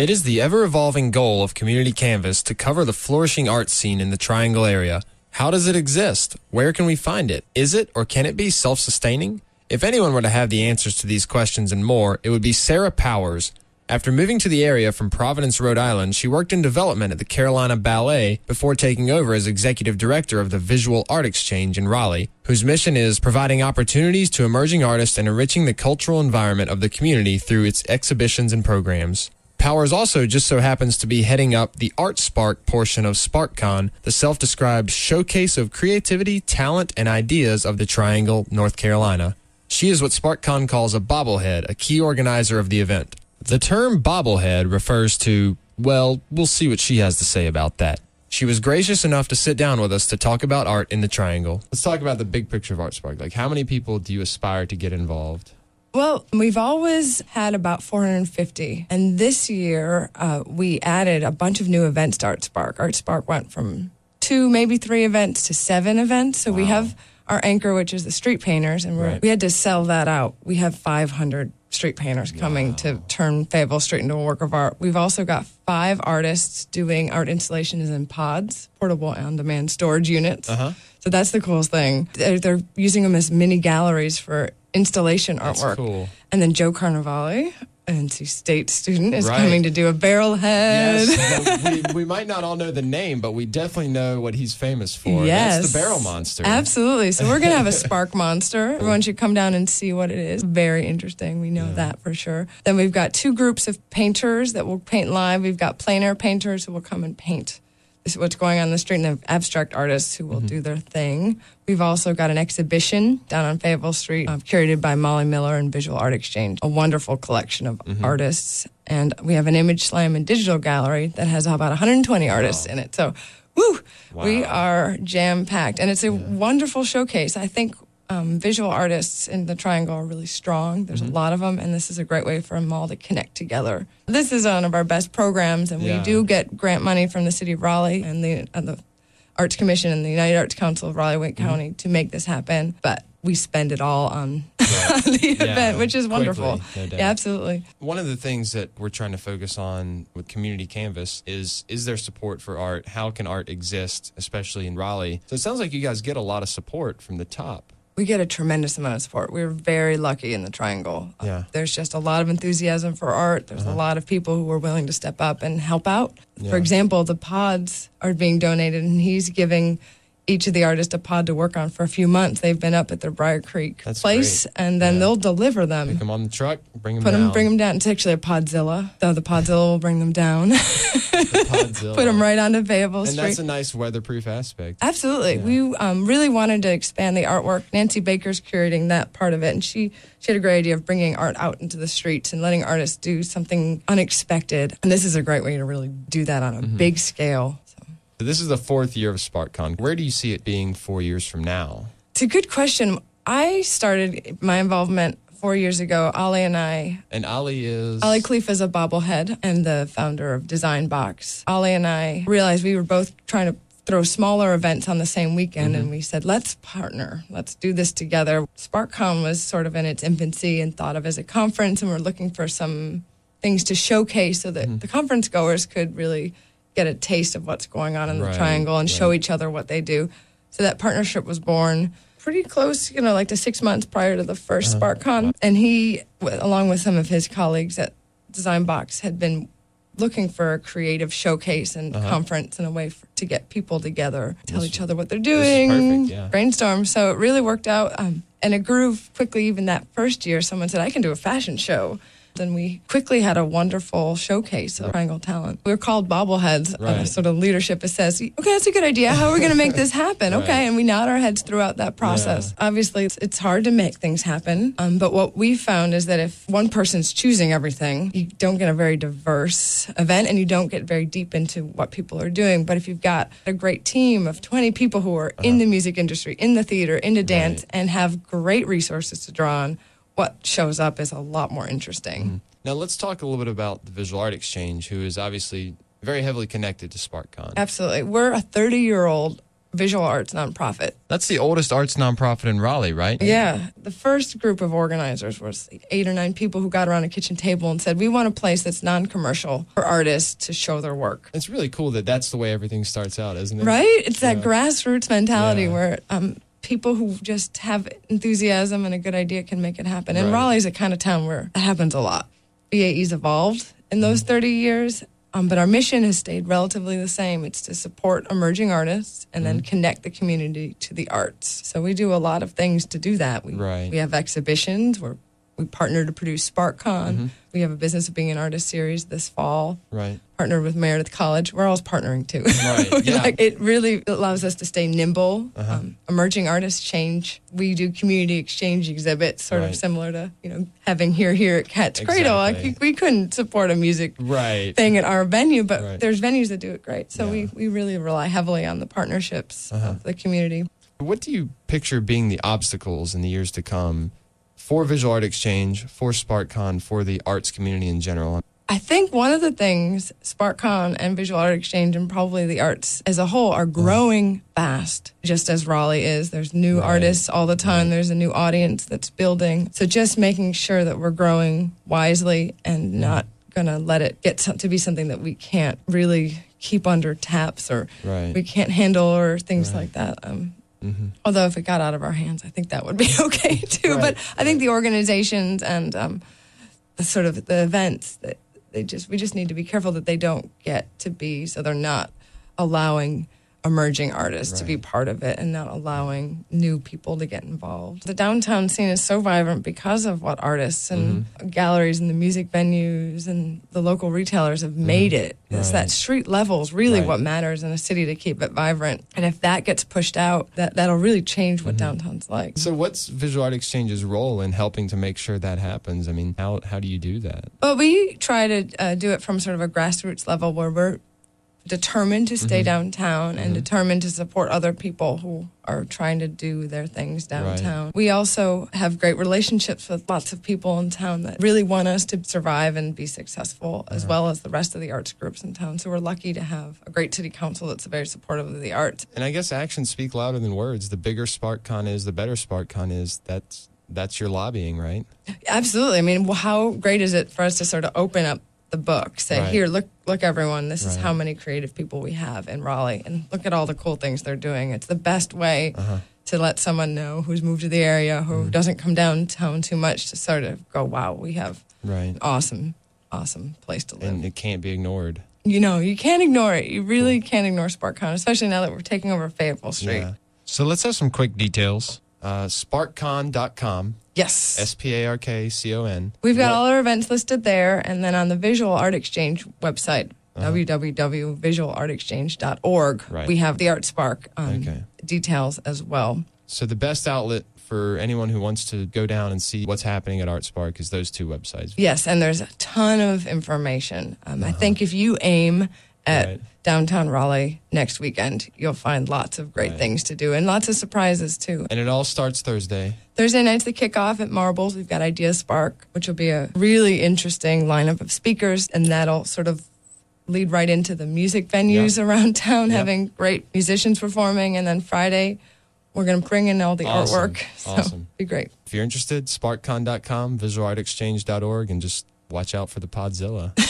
It is the ever evolving goal of Community Canvas to cover the flourishing art scene in the Triangle area. How does it exist? Where can we find it? Is it or can it be self sustaining? If anyone were to have the answers to these questions and more, it would be Sarah Powers. After moving to the area from Providence, Rhode Island, she worked in development at the Carolina Ballet before taking over as executive director of the Visual Art Exchange in Raleigh, whose mission is providing opportunities to emerging artists and enriching the cultural environment of the community through its exhibitions and programs. Powers also just so happens to be heading up the Art Spark portion of SparkCon, the self described showcase of creativity, talent, and ideas of the Triangle, North Carolina. She is what SparkCon calls a bobblehead, a key organizer of the event. The term bobblehead refers to, well, we'll see what she has to say about that. She was gracious enough to sit down with us to talk about art in the Triangle. Let's talk about the big picture of Art Spark. Like, how many people do you aspire to get involved? Well, we've always had about 450. And this year, uh, we added a bunch of new events to Art Spark. Art Spark went from two, maybe three events to seven events. So we have our anchor, which is the street painters, and we're, Right. we had to sell that out. We have 500 street painters coming to turn Fayetteville Street into a work of art. We've also got five artists doing art installations in pods, portable on demand storage units. Uh-huh. So that's the coolest thing. They're, they're using them as mini galleries for installation That's artwork. cool. And then Joe Carnevale, an NC State student, is Right. coming to do a barrel head. Yes, we, we might not all know the name, but we definitely know what he's famous for. Yes. That's the Barrel Monster. Absolutely. So we're going to have a spark monster. Everyone should come down and see what it is. Very interesting. We know that for sure. Then we've got two groups of painters that will paint live. We've got plein air painters who will come and paint this is what's going on in the street and then abstract artists who will do their thing. We've also got an exhibition down on Fayetteville Street uh, curated by Molly Miller and Visual Art Exchange, a wonderful collection of artists. And we have an image slam and digital gallery that has about 120 artists in it. So, woo, we are jam packed. And it's a wonderful showcase. I think um, visual artists in the Triangle are really strong. There's a lot of them, and this is a great way for them all to connect together. This is one of our best programs, and Yeah. we do get grant money from the City of Raleigh and the, and the Arts Commission and the United Arts Council of Raleigh Wake County to make this happen. But we spend it all on, on the Yeah, event, which is wonderful. quickly, no yeah, absolutely. One of the things that we're trying to focus on with Community Canvas is is there support for art? How can art exist, especially in Raleigh? So it sounds like you guys get a lot of support from the top. We get a tremendous amount of support. We're very lucky in the Triangle. Uh, yeah. There's just a lot of enthusiasm for art. There's a uh-huh. lot of people who are willing to step up and help out. Yeah. For example, the pods are being donated, and he's giving each of the artists a pod to work on for a few months. They've been up at their Brier Creek That's place, great. and then Yeah. they'll deliver them. Pick them on the truck, bring them Put down. them, bring them down. It's actually a Podzilla. So the Podzilla will bring them down. Podzilla. Put them right onto Fayetteville And Street. that's a nice weatherproof aspect. Absolutely. We um, really wanted to expand the artwork. Nancy Baker's curating that part of it, and she she had a great idea of bringing art out into the streets and letting artists do something unexpected. And this is a great way to really do that on a Mm-hmm. big scale. So this is the fourth year of SparkCon. Where do you see it being four years from now? It's a good question. I started my involvement four years ago. Aly and I And Aly is Aly Khalifa is a bobblehead and the founder of Design Box. Aly and I realized we were both trying to throw smaller events on the same weekend, and mm-hmm. we said, let's partner. Let's do this together. SparkCon was sort of in its infancy and thought of as a conference, and we're looking for some things to showcase so that mm-hmm. the conference goers could really get a taste of what's going on in Right, the triangle and show each other what they do. So that partnership was born pretty close, you know, like to six months prior to the 1st Uh-huh. SparkCon. And he, along with some of his colleagues at Design Box, had been looking for a creative showcase and Uh-huh. conference and a way for, to get people together, tell This- each other what they're doing, perfect, yeah. brainstorm. So it really worked out. Um, and it grew quickly. Even that first year, someone said, I can do a fashion show. Then we quickly had a wonderful showcase of Triangle talent. We were called bobbleheads, uh, Right. sort of leadership. It says, okay, that's a good idea. How are we going to make this happen? Right. Okay. And we nod our heads throughout that process. Obviously, it's, it's hard to make things happen. Um, but what we found is that if one person's choosing everything, you don't get a very diverse event and you don't get very deep into what people are doing. But if you've got a great team of 20 people who are in the music industry, in the theater, into dance, and have great resources to draw on, what shows up is a lot more interesting. Now let's talk a little bit about the Visual Art Exchange, who is obviously very heavily connected to SparkCon. Absolutely. We're a 30 year old visual arts nonprofit. That's the oldest arts nonprofit in Raleigh, right? Yeah. The first group of organizers was eight or nine people who got around a kitchen table and said, We want a place that's non commercial for artists to show their work. It's really cool that that's the way everything starts out, isn't it? Right? It's that Yeah. grassroots mentality Yeah. where um, people who just have enthusiasm and a good idea can make it happen. And Right. Raleigh's a kind of town where that happens a lot. VAE's evolved in those 30 years, um, but our mission has stayed relatively the same. It's to support emerging artists and then connect the community to the arts. So we do a lot of things to do that. We, Right. we have exhibitions. We're, we partner to produce SparkCon. We have a Business of Being an Artist series this fall Right. partnered with Meredith College. We're always partnering too. Right, yeah. like, it really allows us to stay nimble. Uh-huh. Um, emerging artists change. We do community exchange exhibits, sort Right. of similar to you know having here here at Cat's Cradle. Like, we couldn't support a music Right. thing at our venue, but Right. there's venues that do it great. So Yeah. we, we really rely heavily on the partnerships Uh-huh. of the community. What do you picture being the obstacles in the years to come for Visual Art Exchange, for SparkCon, for the arts community in general? I think one of the things SparkCon and Visual Art Exchange and probably the arts as a whole are growing fast, just as Raleigh is. There's new Right. artists all the time. There's a new audience that's building. So just making sure that we're growing wisely and not going to let it get to be something that we can't really keep under taps or Right. we can't handle or things Right. like that. Um, Mm-hmm. Although if it got out of our hands, I think that would be okay too. Right, But I think the organizations and um, the sort of the events that they just we just need to be careful that they don't get to be so they're not allowing emerging artists to be part of it and not allowing new people to get involved. The downtown scene is so vibrant because of what artists and Mm-hmm. galleries and the music venues and the local retailers have made it. It's Mm-hmm. Right. that street level is really Right. what matters in a city to keep it vibrant. And if that gets pushed out, that that'll really change what downtown's like. So, what's Visual Art Exchange's role in helping to make sure that happens? I mean, how how do you do that? Well, we try to uh, do it from sort of a grassroots level where we're determined to stay Mhm. downtown and Mhm. determined to support other people who are trying to do their things downtown. We also have great relationships with lots of people in town that really want us to survive and be successful, as well as the rest of the arts groups in town. So we're lucky to have a great city council that's very supportive of the arts. And I guess actions speak louder than words. The bigger SparkCon is, the better SparkCon is. That's that's your lobbying, right? Absolutely. I mean, well, how great is it for us to sort of open up the book, say, Right. here, look, look, everyone, this is how many creative people we have in Raleigh, and look at all the cool things they're doing. It's the best way Uh-huh. to let someone know who's moved to the area, who Mm-hmm. doesn't come downtown too much, to sort of go, wow, we have Right. an awesome, awesome place to live. And it can't be ignored. you know, you can't ignore it. You really can't ignore SparkCon, especially now that we're taking over Fayetteville Street. Yeah. So let's have some quick details. Uh, SparkCon.com. Yes. S P A R K C O N. We've got What- all our events listed there, and then on the Visual Art Exchange website, www.visualartexchange.org, Right. we have the Art Spark um, Okay. details as well. So the best outlet for anyone who wants to go down and see what's happening at Art Spark is those two websites. Yes, and there's a ton of information. Um, I think if you aim at Right. Downtown Raleigh next weekend, you'll find lots of great things to do and lots of surprises too. And it all starts Thursday. Thursday night's the kickoff at Marbles. We've got Idea Spark, which will be a really interesting lineup of speakers, and that'll sort of lead right into the music venues around town, having great musicians performing. And then Friday, we're going to bring in all the Awesome. artwork. So Awesome. be great. If you're interested, sparkcon.com, visualartexchange.org, and just watch out for the Podzilla.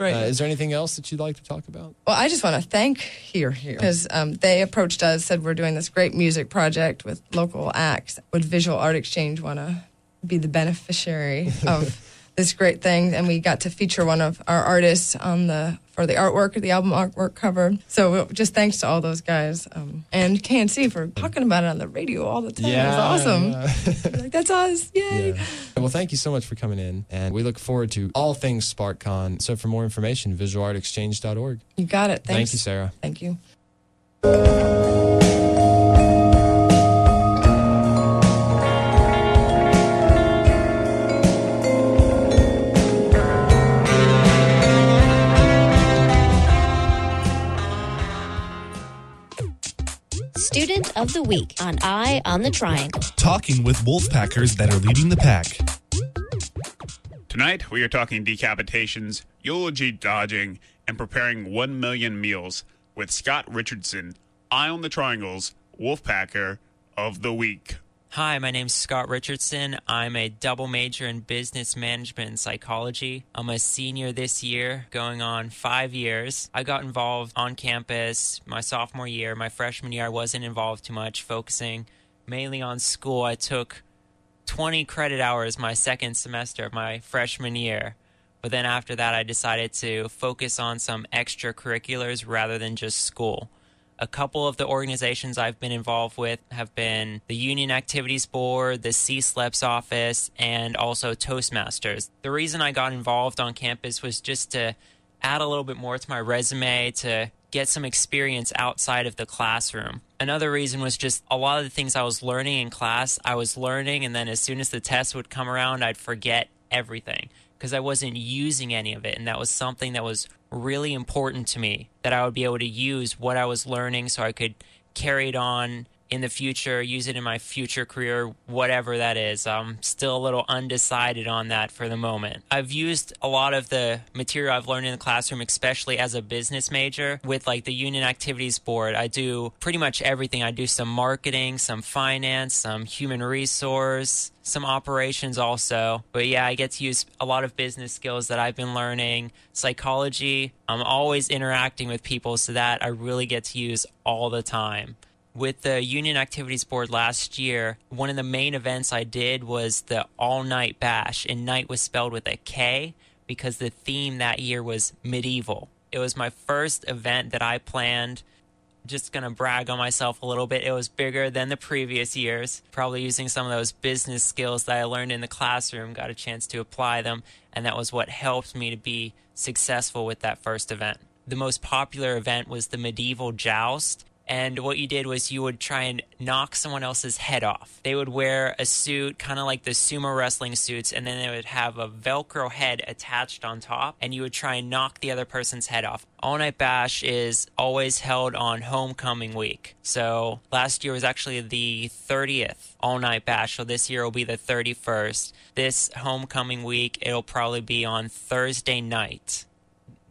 Right. Uh, is there anything else that you'd like to talk about? Well, I just want to thank Here Here because um, they approached us, said we're doing this great music project with local acts. Would Visual Art Exchange want to be the beneficiary of this great thing? And we got to feature one of our artists on the for the artwork, the album artwork cover. So just thanks to all those guys um, and KNC for talking about it on the radio all the time. it was awesome. like that's us, yay! Well, thank you so much for coming in, and we look forward to all things SparkCon. So for more information, visualartexchange.org. You got it. Thank you, Sarah. Thank you. Student of the Week on Eye on the Triangle. Talking with Wolfpackers that are leading the pack. Tonight, we are talking decapitations, eulogy dodging, and preparing 1 million meals with Scott Richardson, Eye on the Triangles, Wolfpacker of the Week. Hi, my name's Scott Richardson. I'm a double major in business management and psychology. I'm a senior this year, going on five years. I got involved on campus my sophomore year. My freshman year, I wasn't involved too much, focusing mainly on school. I took 20 credit hours my second semester of my freshman year. But then after that, I decided to focus on some extracurriculars rather than just school. A couple of the organizations I've been involved with have been the Union Activities Board, the C-SLEPS office, and also Toastmasters. The reason I got involved on campus was just to add a little bit more to my resume to get some experience outside of the classroom. Another reason was just a lot of the things I was learning in class, I was learning, and then as soon as the test would come around, I'd forget everything because I wasn't using any of it. And that was something that was really important to me that I would be able to use what I was learning so I could carry it on in the future, use it in my future career, whatever that is. I'm still a little undecided on that for the moment. I've used a lot of the material I've learned in the classroom, especially as a business major with like the Union Activities Board. I do pretty much everything. I do some marketing, some finance, some human resource, some operations also. But yeah, I get to use a lot of business skills that I've been learning, psychology. I'm always interacting with people, so that I really get to use all the time. With the Union Activities Board last year, one of the main events I did was the all night bash, and night was spelled with a K because the theme that year was medieval. It was my first event that I planned. Just gonna brag on myself a little bit. It was bigger than the previous years. Probably using some of those business skills that I learned in the classroom, got a chance to apply them, and that was what helped me to be successful with that first event. The most popular event was the medieval joust, And what you did was you would try and knock someone else's head off. They would wear a suit, kind of like the sumo wrestling suits, and then they would have a Velcro head attached on top, and you would try and knock the other person's head off. All Night Bash is always held on homecoming week. So last year was actually the 30th All Night Bash, so this year will be the 31st. This homecoming week, it'll probably be on Thursday night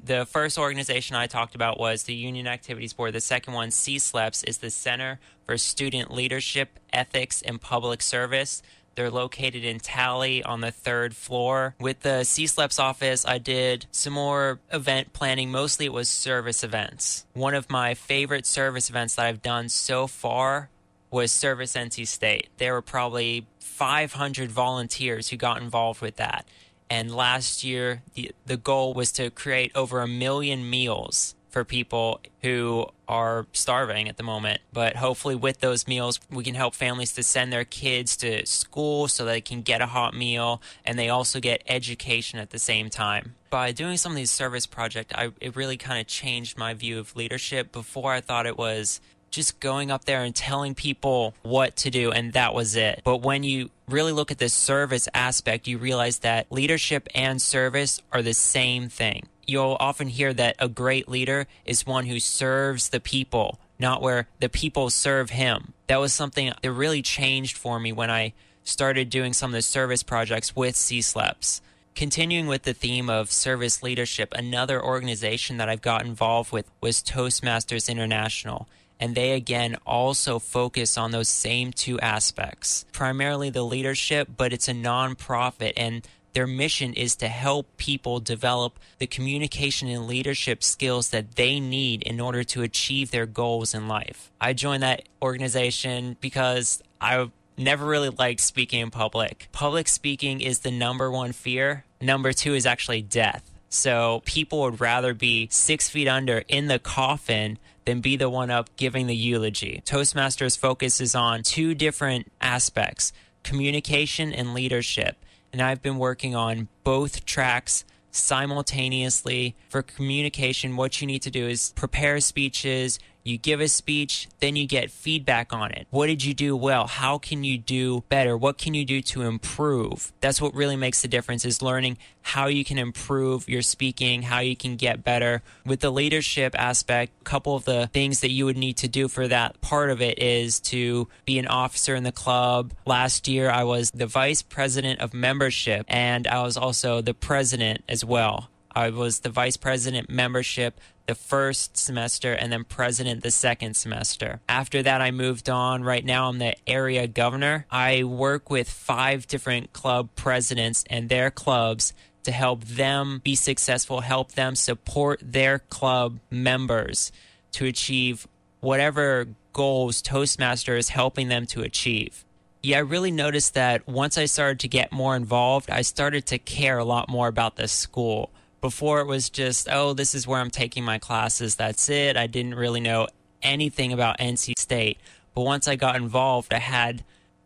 the first organization I talked about was the Union Activities Board. The second one, CSLEPS, is the Center for Student Leadership, Ethics, and Public Service. They're located in Talley on the third floor. With the CSLEPS office, I did some more event planning. Mostly it was service events. One of my favorite service events that I've done so far was Service NC State. There were probably 500 volunteers who got involved with that. And last year, the, the goal was to create over a million meals for people who are starving at the moment. But hopefully, with those meals, we can help families to send their kids to school so they can get a hot meal and they also get education at the same time. By doing some of these service projects, I, it really kind of changed my view of leadership. Before, I thought it was just going up there and telling people what to do, and that was it. But when you really look at the service aspect, you realize that leadership and service are the same thing. You'll often hear that a great leader is one who serves the people, not where the people serve him. That was something that really changed for me when I started doing some of the service projects with CSLEPS. Continuing with the theme of service leadership, another organization that I've got involved with was Toastmasters International and they again also focus on those same two aspects primarily the leadership but it's a nonprofit and their mission is to help people develop the communication and leadership skills that they need in order to achieve their goals in life. I joined that organization because I never really liked speaking in public. Public speaking is the number one fear. Number two is actually death. So people would rather be six feet under in the coffin than be the one up giving the eulogy. Toastmasters focuses on two different aspects communication and leadership. And I've been working on both tracks simultaneously. For communication, what you need to do is prepare speeches, you give a speech, then you get feedback on it. What did you do well? How can you do better? What can you do to improve? That's what really makes the difference is learning how you can improve your speaking, how you can get better. With the leadership aspect, a couple of the things that you would need to do for that part of it is to be an officer in the club. Last year, I was the vice president of membership and I was also the president as well. I was the vice president membership the first semester and then president the second semester. After that, I moved on. Right now, I'm the area governor. I work with five different club presidents and their clubs to help them be successful, help them support their club members to achieve whatever goals Toastmaster is helping them to achieve. Yeah, I really noticed that once I started to get more involved, I started to care a lot more about this school. Before it was just, oh, this is where I'm taking my classes. That's it. I didn't really know anything about NC State. But once I got involved, I had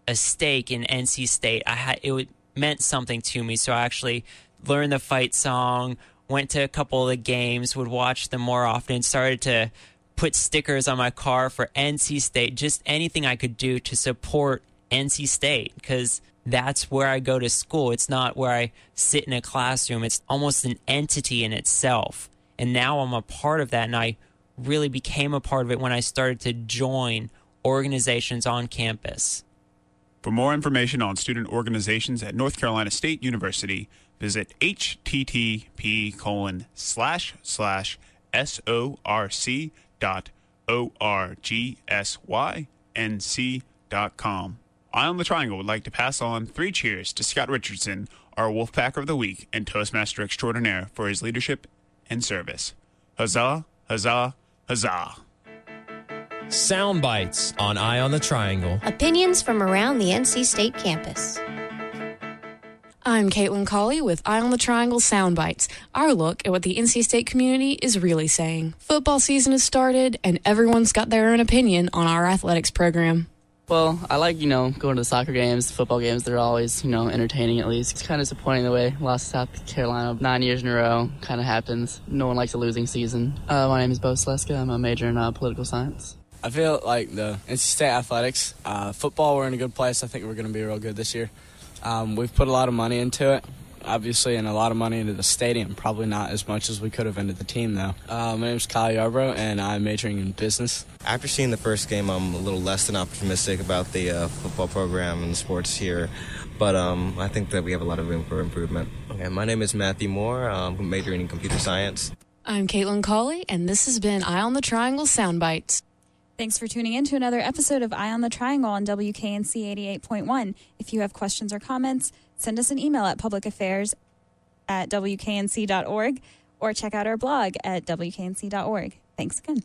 a stake in NC State. I had it meant something to me. So I actually learned the fight song, went to a couple of the games, would watch them more often, started to put stickers on my car for NC State, just anything I could do to support NC State because that's where I go to school. It's not where I sit in a classroom. It's almost an entity in itself. And now I'm a part of that. And I really became a part of it when I started to join organizations on campus. For more information on student organizations at North Carolina State University, visit http colon slash slash sorc dot orgsync dot com. Eye on the Triangle would like to pass on three cheers to Scott Richardson, our Wolfpacker of the Week and Toastmaster Extraordinaire, for his leadership and service. Huzzah, huzzah, huzzah. Sound bites on Eye on the Triangle. Opinions from around the NC State campus. I'm Caitlin Colley with Eye on the Triangle Soundbites, our look at what the NC State community is really saying. Football season has started, and everyone's got their own opinion on our athletics program. Well, I like, you know, going to the soccer games, football games. They're always, you know, entertaining at least. It's kind of disappointing the way lost South Carolina nine years in a row. Kind of happens. No one likes a losing season. Uh, my name is Bo Sleska. I'm a major in uh, political science. I feel like the NC State athletics, uh, football, we're in a good place. I think we're going to be real good this year. Um, we've put a lot of money into it, obviously, and a lot of money into the stadium. Probably not as much as we could have into the team, though. Uh, my name's Kyle Yarbrough, and I'm majoring in business. After seeing the first game, I'm a little less than optimistic about the uh, football program and the sports here, but um, I think that we have a lot of room for improvement. Okay, my name is Matthew Moore. I'm majoring in computer science. I'm Caitlin Colley, and this has been Eye on the Triangle Soundbites. Thanks for tuning in to another episode of Eye on the Triangle on WKNC 88.1. If you have questions or comments, send us an email at publicaffairs at WKNC.org or check out our blog at WKNC.org. Thanks again.